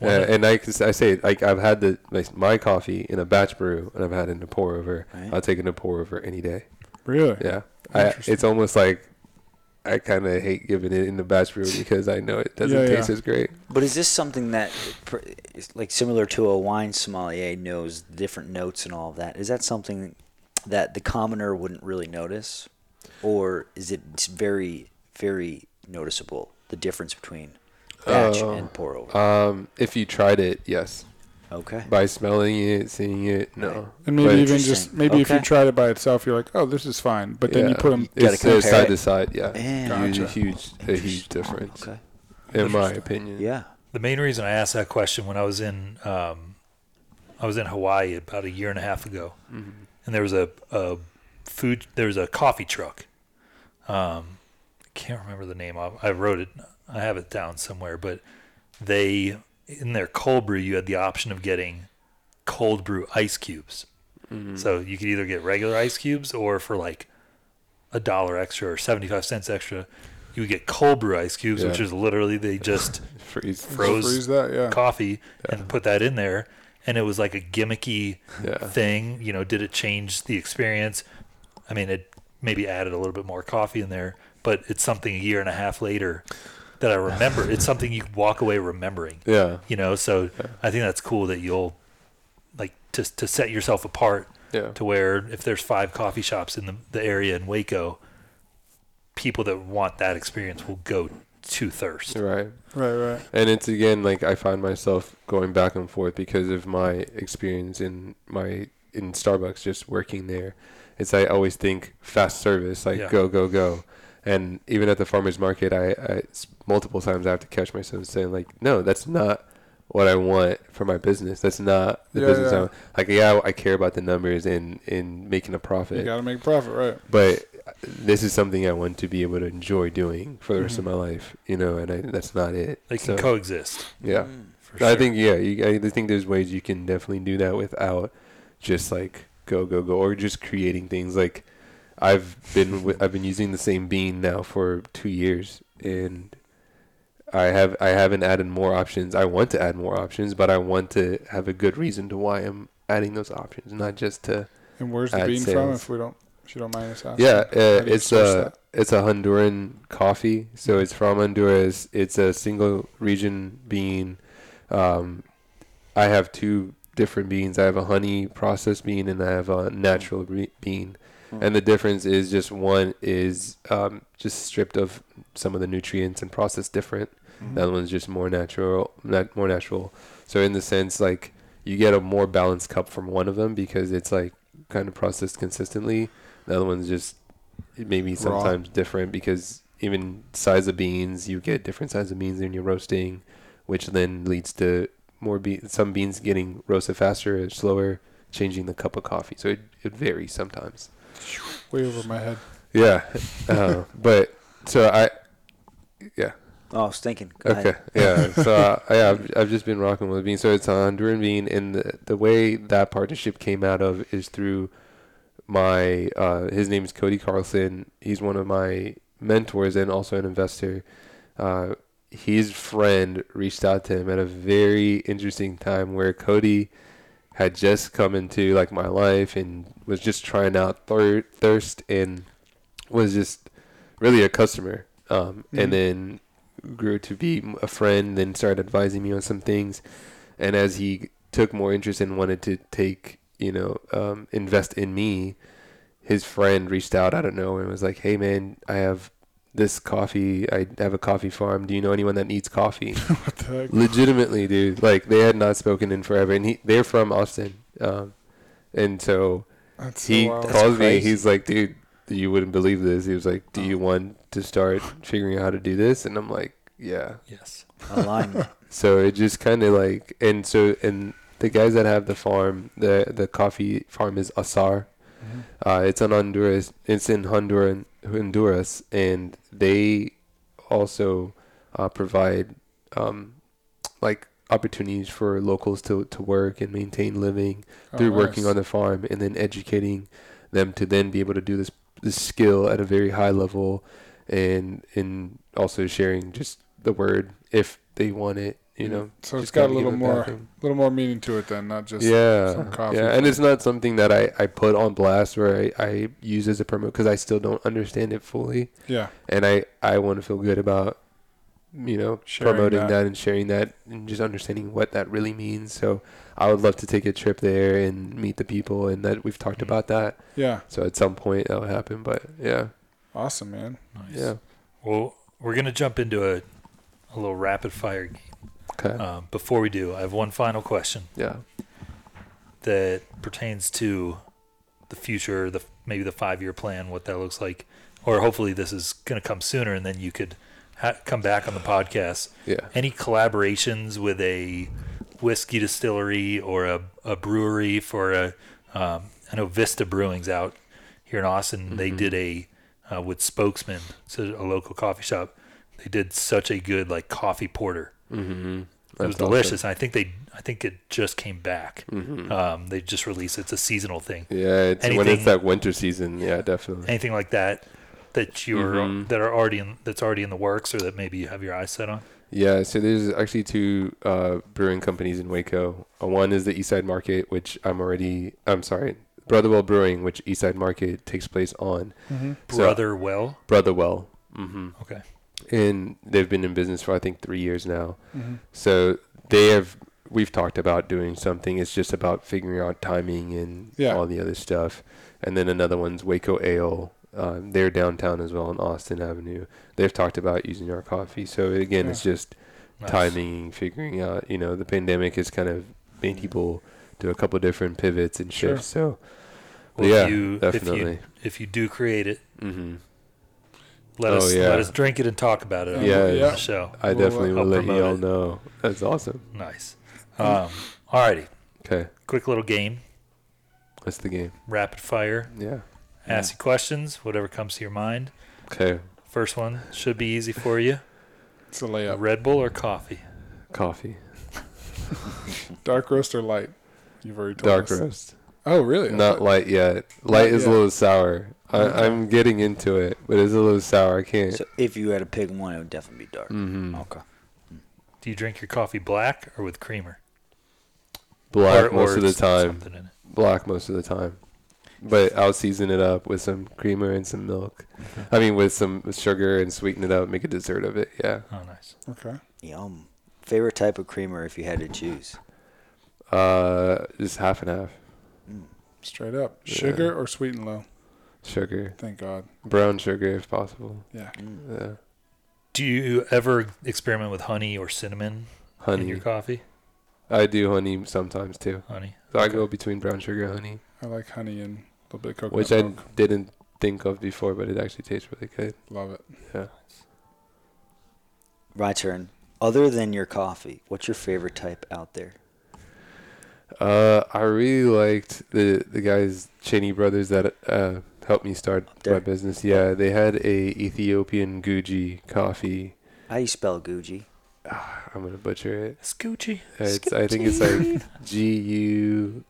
Speaker 3: uh, and I, can- I say like I've had the like, my coffee in a batch brew, and I've had it in a pour over.
Speaker 4: Right.
Speaker 3: I'll take it in a pour over any day.
Speaker 2: Really?
Speaker 3: Yeah, I, it's almost like I kind of hate giving it in the batch brew because I know it doesn't
Speaker 2: Yeah,
Speaker 3: taste
Speaker 2: yeah.
Speaker 3: as great.
Speaker 4: But is this something that, like similar to a wine sommelier knows the different notes and all of that? Is that something that the commoner wouldn't really notice, or is it very, very noticeable the difference between batch
Speaker 3: Oh.
Speaker 4: and pour over?
Speaker 3: Um, if you tried it, yes.
Speaker 4: okay.
Speaker 3: By smelling it, seeing it, no.
Speaker 2: And maybe
Speaker 3: But-
Speaker 2: even just
Speaker 4: Interesting.
Speaker 2: maybe if you tried it by itself, you're like, oh, this is fine. But then you put them.
Speaker 4: Gotta
Speaker 3: It's uh, side
Speaker 4: it.
Speaker 3: to side, yeah.
Speaker 4: Yeah.
Speaker 3: Huge,
Speaker 2: Gotcha.
Speaker 3: huge, a huge difference,
Speaker 4: Okay.
Speaker 3: in my opinion.
Speaker 4: Yeah.
Speaker 1: The main reason I asked that question when I was in um, I was in Hawaii about a year and a half ago,
Speaker 3: Mhm.
Speaker 1: and there was a, a food there was a coffee truck. Um, I can't remember the name. I, I wrote it. I have it down somewhere. But they in their cold brew, you had the option of getting cold brew ice cubes.
Speaker 3: Mhm.
Speaker 1: So you could either get regular ice cubes or for like a dollar extra or 75 cents extra, you would get cold brew ice cubes, which is literally they <laughs> just
Speaker 3: freeze.
Speaker 1: froze
Speaker 2: freeze that. Yeah.
Speaker 1: coffee
Speaker 3: Yeah.
Speaker 1: and put that in there. And it was like a gimmicky
Speaker 3: Yeah.
Speaker 1: thing. You know, did it change the experience? I mean, it maybe added a little bit more coffee in there, but it's something a year and a half later that I remember. it's something you walk away remembering,
Speaker 3: Yeah.
Speaker 1: you know? So
Speaker 3: Yeah.
Speaker 1: I think that's cool that you'll like to, to set yourself apart
Speaker 3: Yeah.
Speaker 1: to where if there's five coffee shops in the, the area in Waco, people that want that experience will go to Thirst.
Speaker 3: Right.
Speaker 2: Right. Right.
Speaker 3: And it's again like I find myself going back and forth because of my experience in my in Starbucks just working there. It's I always think fast service, like
Speaker 1: Yeah.
Speaker 3: go go go. And even at the farmers market, I, I s- multiple times I have to catch myself saying like, no, that's not what I want for my business. That's not the
Speaker 2: Yeah,
Speaker 3: business.
Speaker 2: yeah.
Speaker 3: I, like yeah, I care about the numbers and in making a profit.
Speaker 2: You got to make profit, right?
Speaker 3: but this is something I want to be able to enjoy doing for the rest of
Speaker 2: Mhm.
Speaker 3: my life. You know, and I, that's not it.
Speaker 1: They can
Speaker 3: So,
Speaker 1: coexist.
Speaker 3: yeah.
Speaker 4: Mm.
Speaker 1: For
Speaker 3: I think yeah, you, I think there's ways you can definitely do that without just like go go go or just creating things. Like I've been I've been using the same bean now for two years, and I have I haven't added more options. I want to add more options, but I want to have a good reason to why I'm adding those options, not just to
Speaker 2: And where's the bean from? If we don't, if you don't mind us asking.
Speaker 3: yeah. Uh, it's a
Speaker 2: that?
Speaker 3: it's a Honduran coffee, so it's from Honduras. It's a single region bean. Um, I have two different beans. I have a honey processed bean and I have a natural re- bean. And the difference is just one is um, just stripped of some of the nutrients and processed different.
Speaker 2: Mm-hmm.
Speaker 3: The other one's just more natural, nat- more natural. So in the sense, like you get a more balanced cup from one of them because it's like kind of processed consistently. The other one's just maybe sometimes different because even size of beans, you get different size of beans when you're roasting, which then leads to more be- some beans getting roasted faster or slower, changing the cup of coffee. So it, it varies sometimes.
Speaker 2: Way over my head.
Speaker 3: Yeah, uh, but so I, yeah,
Speaker 4: Oh, I was thinking. Go
Speaker 3: okay,
Speaker 4: ahead.
Speaker 3: yeah. So uh, yeah, I've, I've just been rocking with bean. So it's a Honduran bean, and the the way that partnership came out of is through my uh, his name is Cody Carlson. He's one of my mentors and also an investor. Uh, his friend reached out to him at a very interesting time where Cody had just come into like my life and was just trying out thir- thirst and was just really a customer um,
Speaker 2: Mhm.
Speaker 3: and then grew to be a friend then started advising me on some things and as he took more interest and wanted to take you know um, invest in me his friend reached out i don't know and was like hey man i have this coffee i have a coffee farm. Do you know anyone that needs coffee? <laughs>
Speaker 2: What the heck?
Speaker 3: legitimately dude. Like they had not spoken in forever and he they're from austin um and so
Speaker 2: That's so
Speaker 3: he
Speaker 2: wild.
Speaker 3: calls me. he's like dude you wouldn't believe this. He was like do you want to start figuring out how to do this? And i'm like yeah.
Speaker 1: Yes.
Speaker 4: Alignment. <laughs>
Speaker 3: so it just kind of like and so and the guys that have the farm the the coffee farm is asar
Speaker 2: Mhm.
Speaker 3: uh, it's in Honduras. It's in Honduran, Honduras, and they also uh, provide um, like opportunities for locals to, to work and maintain living
Speaker 2: Oh,
Speaker 3: through working on the farm, and then educating them to then be able to do this this skill at a very high level, and and also sharing just the word if they want it. You
Speaker 2: Mm.
Speaker 3: know,
Speaker 2: So it's
Speaker 3: just
Speaker 2: got a little more,
Speaker 3: back and-
Speaker 2: little more meaning to it than not just
Speaker 3: yeah,
Speaker 2: some coffee
Speaker 3: yeah, and it's not something that I, I put on blast or I, I use as a promote because I still don't understand it fully,
Speaker 2: yeah.
Speaker 3: and I, I want to feel good about, you know,
Speaker 2: Sharing
Speaker 3: promoting
Speaker 2: that.
Speaker 3: that. and sharing that and just understanding what that really means. So I would love to take a trip there and meet the people, and that we've talked about that.
Speaker 2: Yeah.
Speaker 3: So at some point that will happen, but yeah,
Speaker 2: Awesome, man.
Speaker 1: Nice.
Speaker 3: yeah,
Speaker 1: Well, we're gonna jump into a a little rapid fire game.
Speaker 3: Okay,
Speaker 1: Um, before we do, I have one final question
Speaker 3: yeah,
Speaker 1: that pertains to the future, the maybe the five year plan, what that looks like, or hopefully this is gonna come sooner, and then you could ha- come back on the podcast.
Speaker 3: yeah.
Speaker 1: Any collaborations with a whiskey distillery or a, a brewery for a? Um, I know Vista Brewing's out here in Austin. They
Speaker 3: Mhm.
Speaker 1: did a uh, with Spokesman, so a local coffee shop. They did such a good like coffee porter.
Speaker 3: Mm-hmm.
Speaker 1: It was delicious. And I think they, I think it just came back.
Speaker 3: Mm-hmm.
Speaker 1: Um, they just released. It's a seasonal thing.
Speaker 3: yeah, it's when it's that winter season. Yeah, definitely.
Speaker 1: Anything like that that you're
Speaker 3: Mhm.
Speaker 1: that are already in that's already in the works, or that maybe you have your eyes set on.
Speaker 3: Yeah, so there's actually two uh, brewing companies in Waco. Uh, one is the Eastside Market, which I'm already. I'm sorry, Brotherwell Brewing, which Eastside Market takes place on.
Speaker 2: Mm-hmm.
Speaker 3: So-
Speaker 1: Brother, well,
Speaker 3: Brotherwell. Mm-hmm.
Speaker 1: okay.
Speaker 3: And they've been in business for I think three years now.
Speaker 2: Mm-hmm.
Speaker 3: So they have. We've talked about doing something. It's just about figuring out timing and
Speaker 2: Yeah.
Speaker 3: all the other stuff. And then another one's Waco Ale. Um, they're downtown as well on Austin Avenue. They've talked about using our coffee. So again, it's just
Speaker 1: Nice.
Speaker 3: timing, figuring out, you know, the pandemic has kind of made people do a couple different pivots and
Speaker 2: Sure.
Speaker 3: shifts. So,
Speaker 1: Well,
Speaker 3: yeah,
Speaker 1: if you,
Speaker 3: definitely.
Speaker 1: If you, if you do create it,
Speaker 3: hmm
Speaker 1: let
Speaker 3: Oh,
Speaker 1: us
Speaker 3: yeah.
Speaker 1: let us drink it and talk about it on,
Speaker 3: Yeah.
Speaker 1: the- on
Speaker 2: Yeah.
Speaker 1: the show.
Speaker 3: I
Speaker 2: We'll, uh,
Speaker 3: definitely will
Speaker 1: help
Speaker 3: let you all know. That's awesome.
Speaker 1: Nice. Um, alrighty,
Speaker 3: Okay,
Speaker 1: quick little game,
Speaker 3: that's the game.
Speaker 1: rapid fire.
Speaker 3: Yeah.
Speaker 1: Ask you questions, whatever comes to your mind.
Speaker 3: Okay,
Speaker 1: First one should be easy for you.
Speaker 2: It's a layup.
Speaker 1: Red Bull or coffee?
Speaker 3: coffee. <laughs>
Speaker 2: Dark roast or light? You've already told
Speaker 3: Dark
Speaker 2: us.
Speaker 3: roast,
Speaker 2: Oh, really?
Speaker 3: Not light yet. Light is
Speaker 2: yet.
Speaker 3: a little sour. I,
Speaker 2: Okay.
Speaker 3: I'm getting into it, but it's a little sour. I can't.
Speaker 4: So if you had to pick one, it would definitely be dark.
Speaker 3: hmm
Speaker 4: Okay.
Speaker 1: Do you drink your coffee black or with creamer?
Speaker 3: Black
Speaker 1: Or-
Speaker 3: most
Speaker 1: or
Speaker 3: of the
Speaker 1: s-
Speaker 3: time.
Speaker 1: something in it.
Speaker 3: Black most of the time. But I'll season it up with some creamer and some milk. I mean, with some sugar and sweeten it up, make a dessert of it. Yeah.
Speaker 1: Oh, nice.
Speaker 2: Okay.
Speaker 4: Yum. Favorite type of creamer if you had to choose?
Speaker 3: Uh, just half and half
Speaker 2: Straight up.
Speaker 3: Yeah.
Speaker 2: Sugar or sweet and low?
Speaker 3: Sugar,
Speaker 2: Thank God.
Speaker 3: brown sugar if possible.
Speaker 2: Yeah.
Speaker 4: Mm.
Speaker 3: Yeah.
Speaker 1: Do you ever experiment with honey or cinnamon
Speaker 3: honey.
Speaker 1: in your coffee?
Speaker 3: I do honey sometimes too.
Speaker 1: Honey.
Speaker 3: So I go between brown sugar and honey,
Speaker 2: I like honey and a little bit of coconut
Speaker 3: which I
Speaker 2: milk.
Speaker 3: didn't think of before, but it actually tastes really good.
Speaker 2: Love it.
Speaker 3: Yeah.
Speaker 4: My turn. Other than your coffee, what's your favorite type out there?
Speaker 3: Uh, I really liked the the guys Cheney brothers that uh helped me start my business. Yeah, they had a Ethiopian Guji coffee.
Speaker 4: How do you spell Gucci?
Speaker 3: I'm gonna butcher it.
Speaker 1: Scoochie.
Speaker 3: It's, I think it's like G U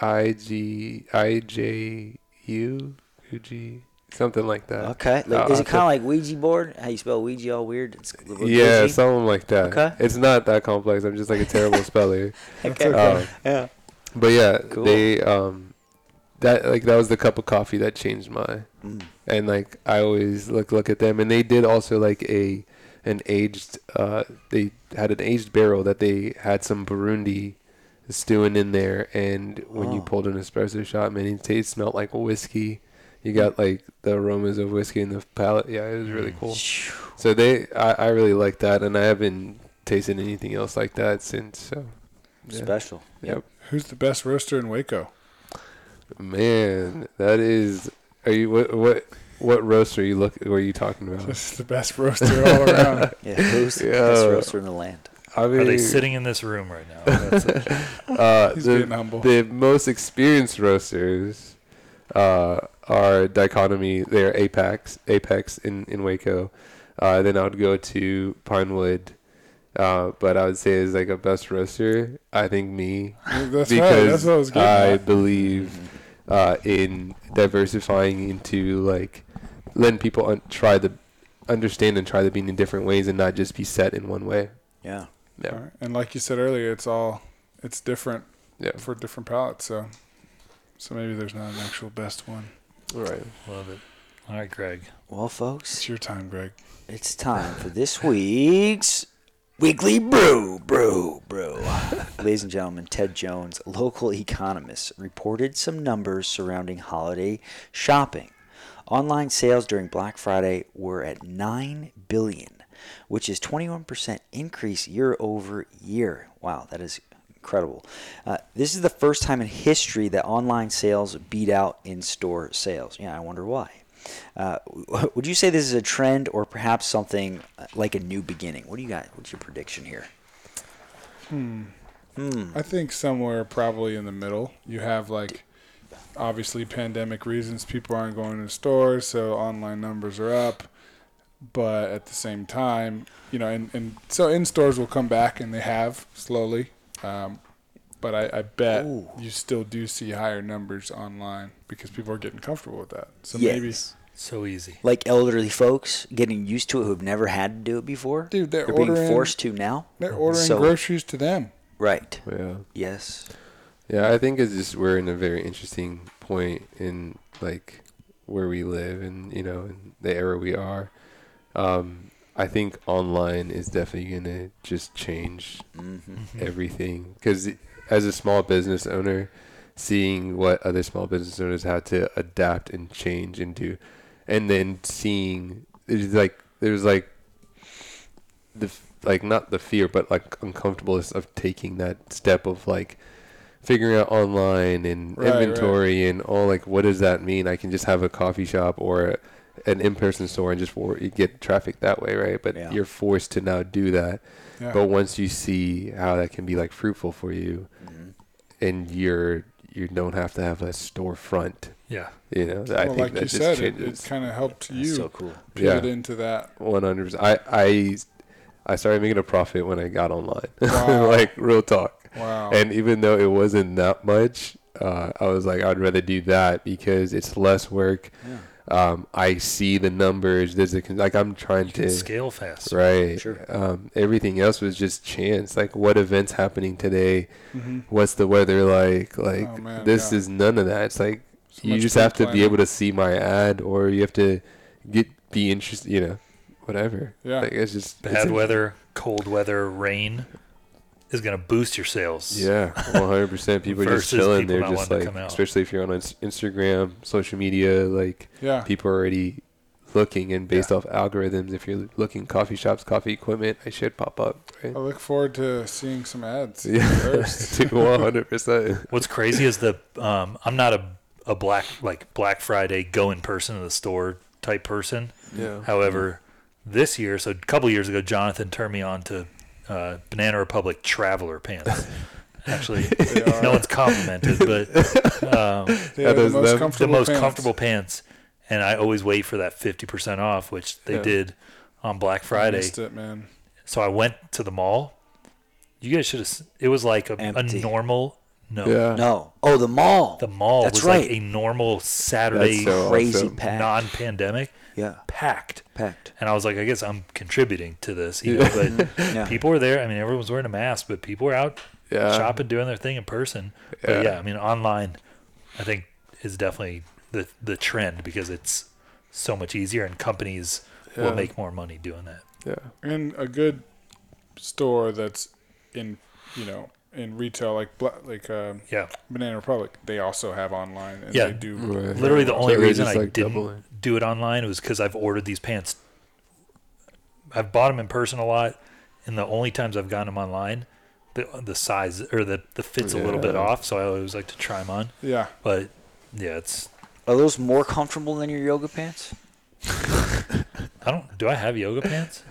Speaker 3: I G I J U Guji something like that.
Speaker 4: Okay. Like, is it kind of like Ouija board? How you spell Ouija all weird? It's
Speaker 3: Yeah, something like that.
Speaker 4: Okay.
Speaker 3: It's not that complex. I'm just like a terrible <laughs> speller.
Speaker 2: Okay.
Speaker 3: Um,
Speaker 4: yeah.
Speaker 3: but yeah,
Speaker 4: Cool.
Speaker 3: they um that like that was the cup of coffee that changed my
Speaker 4: Mm.
Speaker 3: and like I always look look at them and they did also like a an aged uh they had an aged barrel that they had some Burundi stewing in there and when you
Speaker 4: Oh.
Speaker 3: pulled an espresso shot man it tastes smelled like whiskey you got like the aromas of whiskey in the palate yeah it was really
Speaker 1: Mm.
Speaker 3: cool so they I, I really like that and I haven't tasted anything else like that since so yeah.
Speaker 4: Special.
Speaker 3: Yep.
Speaker 2: Who's the best roaster in Waco?
Speaker 3: Man, that is. Are you what what what roast are you look? Were you talking about?
Speaker 2: Just the best roaster all <laughs> around.
Speaker 4: Yeah. Who's the
Speaker 3: Yeah.
Speaker 4: best roaster in the land?
Speaker 3: I mean,
Speaker 1: Are they sitting in this room right now? That's. <laughs>
Speaker 3: Uh,
Speaker 2: He's
Speaker 3: the,
Speaker 2: being humble.
Speaker 3: the most experienced roasters uh, are Dichotomy. They're Apex, Apex in in Waco. Uh, then I would go to Pinewood. Uh, but I would say as like a best roaster, I think me
Speaker 2: That's right.
Speaker 3: because
Speaker 2: That's what I was getting
Speaker 3: I
Speaker 2: at.
Speaker 3: believe uh, in diversifying into like letting people un- try the understand and try the bean in different ways and not just be set in one way.
Speaker 4: Yeah.
Speaker 3: Yeah,
Speaker 2: All right. And like you said earlier, it's all it's different
Speaker 3: yeah,
Speaker 2: for different palates. So, so maybe there's not an actual best one.
Speaker 3: all right.
Speaker 1: Love it. All right, Greg.
Speaker 4: Well, folks,
Speaker 2: It's your time, Greg.
Speaker 4: it's time for this week's weekly brew, brew, brew. Ladies and gentlemen, Ted Jones, local economist, reported some numbers surrounding holiday shopping. Online sales during Black Friday were at 9 billion, which is 21% increase year over year. Wow, that is incredible. Uh, this is the first time in history that online sales beat out in-store sales. Yeah, I wonder why. Uh, <laughs> would you say this is a trend or perhaps something uh, like a new beginning? What do you got? What's your prediction here? Hmm.
Speaker 2: I think somewhere probably in the middle. You have like obviously pandemic reasons people aren't going to stores, so online numbers are up. But at the same time, you know, and, and so in stores will come back and they have slowly. Um, but I, I bet
Speaker 4: Ooh.
Speaker 2: you still do see higher numbers online because people are getting comfortable with that. So
Speaker 4: yes.
Speaker 2: maybe,
Speaker 1: So easy.
Speaker 4: Like elderly folks getting used to it who've never had to do it before.
Speaker 2: dude, they're,
Speaker 4: They're being forced to now.
Speaker 2: they're ordering
Speaker 4: So-
Speaker 2: groceries to them.
Speaker 4: Right.
Speaker 3: Yeah,
Speaker 4: Yes.
Speaker 3: yeah. I think it's just we're in a very interesting point in like where we live and you know in the era we are. Um, I think online is definitely gonna just change
Speaker 4: hmm
Speaker 3: everything because as a small business owner seeing what other small business owners had to adapt and change into and then seeing it's like there's like the like not the fear but like uncomfortableness of taking that step of like figuring out online and
Speaker 2: Right, right.
Speaker 3: inventory and all like what does that mean i can just have a coffee shop or an in-person store and just get traffic that way right but
Speaker 4: Yeah.
Speaker 3: you're forced to now do that
Speaker 2: Yeah.
Speaker 3: but once you see how that can be like fruitful for you,
Speaker 4: hmm
Speaker 3: and you're you don't have to have a storefront,
Speaker 1: Yeah.
Speaker 3: you know, I think
Speaker 2: like
Speaker 3: that
Speaker 2: you
Speaker 3: just
Speaker 2: said, it,
Speaker 3: changes
Speaker 2: it kind of helped
Speaker 4: That's
Speaker 2: you
Speaker 4: so cool.
Speaker 2: pivot
Speaker 3: Yeah.
Speaker 2: into that.
Speaker 3: one hundred percent. I I I started making a profit when I got online, <laughs>
Speaker 2: Wow.
Speaker 3: like real talk.
Speaker 2: Wow.
Speaker 3: And even though it wasn't that much, uh, I was like, I'd rather do that because it's less work.
Speaker 4: Yeah.
Speaker 3: Um, I see the numbers. There's a like I'm trying
Speaker 1: You can
Speaker 3: to
Speaker 1: scale fast.
Speaker 3: right.
Speaker 4: Sure.
Speaker 3: Um, everything else was just chance. Like what events happening today?
Speaker 2: hmm
Speaker 3: What's the weather like? Like
Speaker 2: Oh, man,
Speaker 3: this
Speaker 2: yeah.
Speaker 3: is none of that. It's like
Speaker 2: So
Speaker 3: you just have to be able to see my ad, or you have to get be interested. You know, whatever.
Speaker 2: Yeah.
Speaker 3: Like it's just
Speaker 1: Bad
Speaker 3: a-
Speaker 1: weather, cold weather, rain is going to boost your sales.
Speaker 3: Yeah, one hundred percent. <laughs> People are just
Speaker 1: Versus
Speaker 3: chilling. They're just like,
Speaker 1: come out.
Speaker 3: especially if you're on Instagram, social media, like
Speaker 2: Yeah.
Speaker 3: people are already looking and based
Speaker 1: Yeah.
Speaker 3: off algorithms. If you're looking coffee shops, coffee equipment, I should pop up. Right?
Speaker 2: I look forward to seeing some ads.
Speaker 3: Yeah, <laughs>
Speaker 2: First. <laughs>
Speaker 3: one hundred percent.
Speaker 1: What's crazy is the um, I'm not a a black like Black Friday go in person to the store type person.
Speaker 3: Yeah.
Speaker 1: However, this year, so a couple years ago, Jonathan turned me on to uh, Banana Republic Traveler pants. <laughs> Actually, no one's complimented, but um,
Speaker 2: they are the most
Speaker 3: them- the
Speaker 1: the
Speaker 2: comfortable
Speaker 1: most
Speaker 2: pants.
Speaker 1: comfortable pants. And I always wait for that 50% off, which they
Speaker 3: Yeah.
Speaker 1: did on Black
Speaker 2: I
Speaker 1: Friday.
Speaker 2: missed it, man.
Speaker 1: So I went to the mall. You guys should have. It was like a, a normal. No,
Speaker 3: Yeah.
Speaker 4: No. Oh, the mall.
Speaker 1: the mall
Speaker 4: That's
Speaker 1: was
Speaker 4: right.
Speaker 1: like a normal Saturday,
Speaker 3: so
Speaker 4: Crazy
Speaker 3: awesome.
Speaker 4: packed.
Speaker 1: non-pandemic,
Speaker 4: yeah,
Speaker 1: packed.
Speaker 4: packed.
Speaker 1: And I was like, I guess I'm contributing to this, you know. But <laughs>
Speaker 4: Yeah.
Speaker 1: people were there. I mean, everyone was wearing a mask, but people were out
Speaker 3: Yeah.
Speaker 1: shopping, doing their thing in person. But
Speaker 3: Yeah.
Speaker 1: yeah, I mean, online, I think is definitely the the trend because it's so much easier, and companies
Speaker 3: Yeah.
Speaker 1: will make more money doing that.
Speaker 3: Yeah.
Speaker 2: And a good store that's in, you know, in retail like like uh,
Speaker 1: Yeah,
Speaker 2: Banana Republic, they also have online and
Speaker 1: Yeah.
Speaker 2: they do
Speaker 3: Right.
Speaker 1: literally the only
Speaker 3: So
Speaker 1: reason
Speaker 3: just,
Speaker 1: I
Speaker 3: like,
Speaker 1: didn't
Speaker 3: doubling.
Speaker 1: do it online was because I've ordered these pants. I've bought them in person a lot, and the only times I've gotten them online, the the size or the the fit's a little bit off, so I always like to try them on.
Speaker 2: Yeah.
Speaker 1: But yeah, it's
Speaker 4: Are those more comfortable than your yoga pants? <laughs>
Speaker 1: I don't. Do I have yoga pants?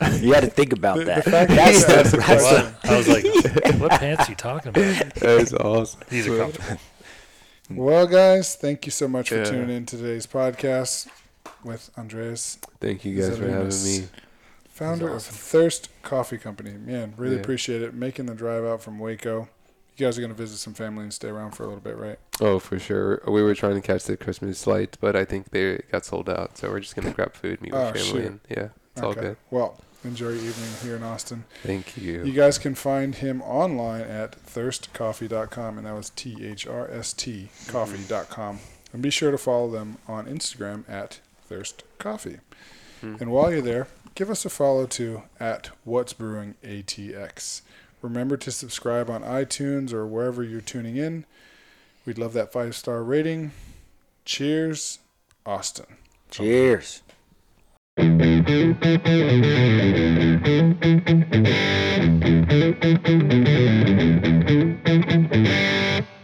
Speaker 1: <laughs>
Speaker 4: You had to think about that.
Speaker 2: the fact
Speaker 4: that's
Speaker 2: that-
Speaker 4: the,
Speaker 2: that's
Speaker 4: that's
Speaker 2: the-
Speaker 4: the,
Speaker 1: I was like, <laughs> what pants are you talking about?
Speaker 3: That's awesome.
Speaker 1: These are comfortable.
Speaker 2: Well, guys, thank you so much for
Speaker 3: Yeah.
Speaker 2: tuning in to today's podcast with Andreas,
Speaker 3: Thank you guys for having me.
Speaker 2: founder
Speaker 4: awesome.
Speaker 2: of Thirst Coffee Company. Man, really
Speaker 3: Yeah.
Speaker 2: appreciate it. Making the drive out from Waco. You guys are going to visit some family and stay around for a little bit, right?
Speaker 3: Oh, for sure. We were trying to catch the Christmas lights, but I think they got sold out. So we're just gonna grab food, meet with
Speaker 2: Oh,
Speaker 3: family,
Speaker 2: shoot.
Speaker 3: and yeah, it's all good.
Speaker 2: Well, enjoy your evening here in Austin.
Speaker 3: Thank you.
Speaker 2: You guys can find him online at thirstcoffee.com, and that was T H R S T coffee.com. And be sure to follow them on Instagram at Thirst Coffee.
Speaker 3: Hmm.
Speaker 2: And while you're there, give us a follow too at What's Brewing ATX. Remember to subscribe on iTunes or wherever you're tuning in. We'd love that five star rating. Cheers, Austin.
Speaker 4: cheers.
Speaker 5: Thank you.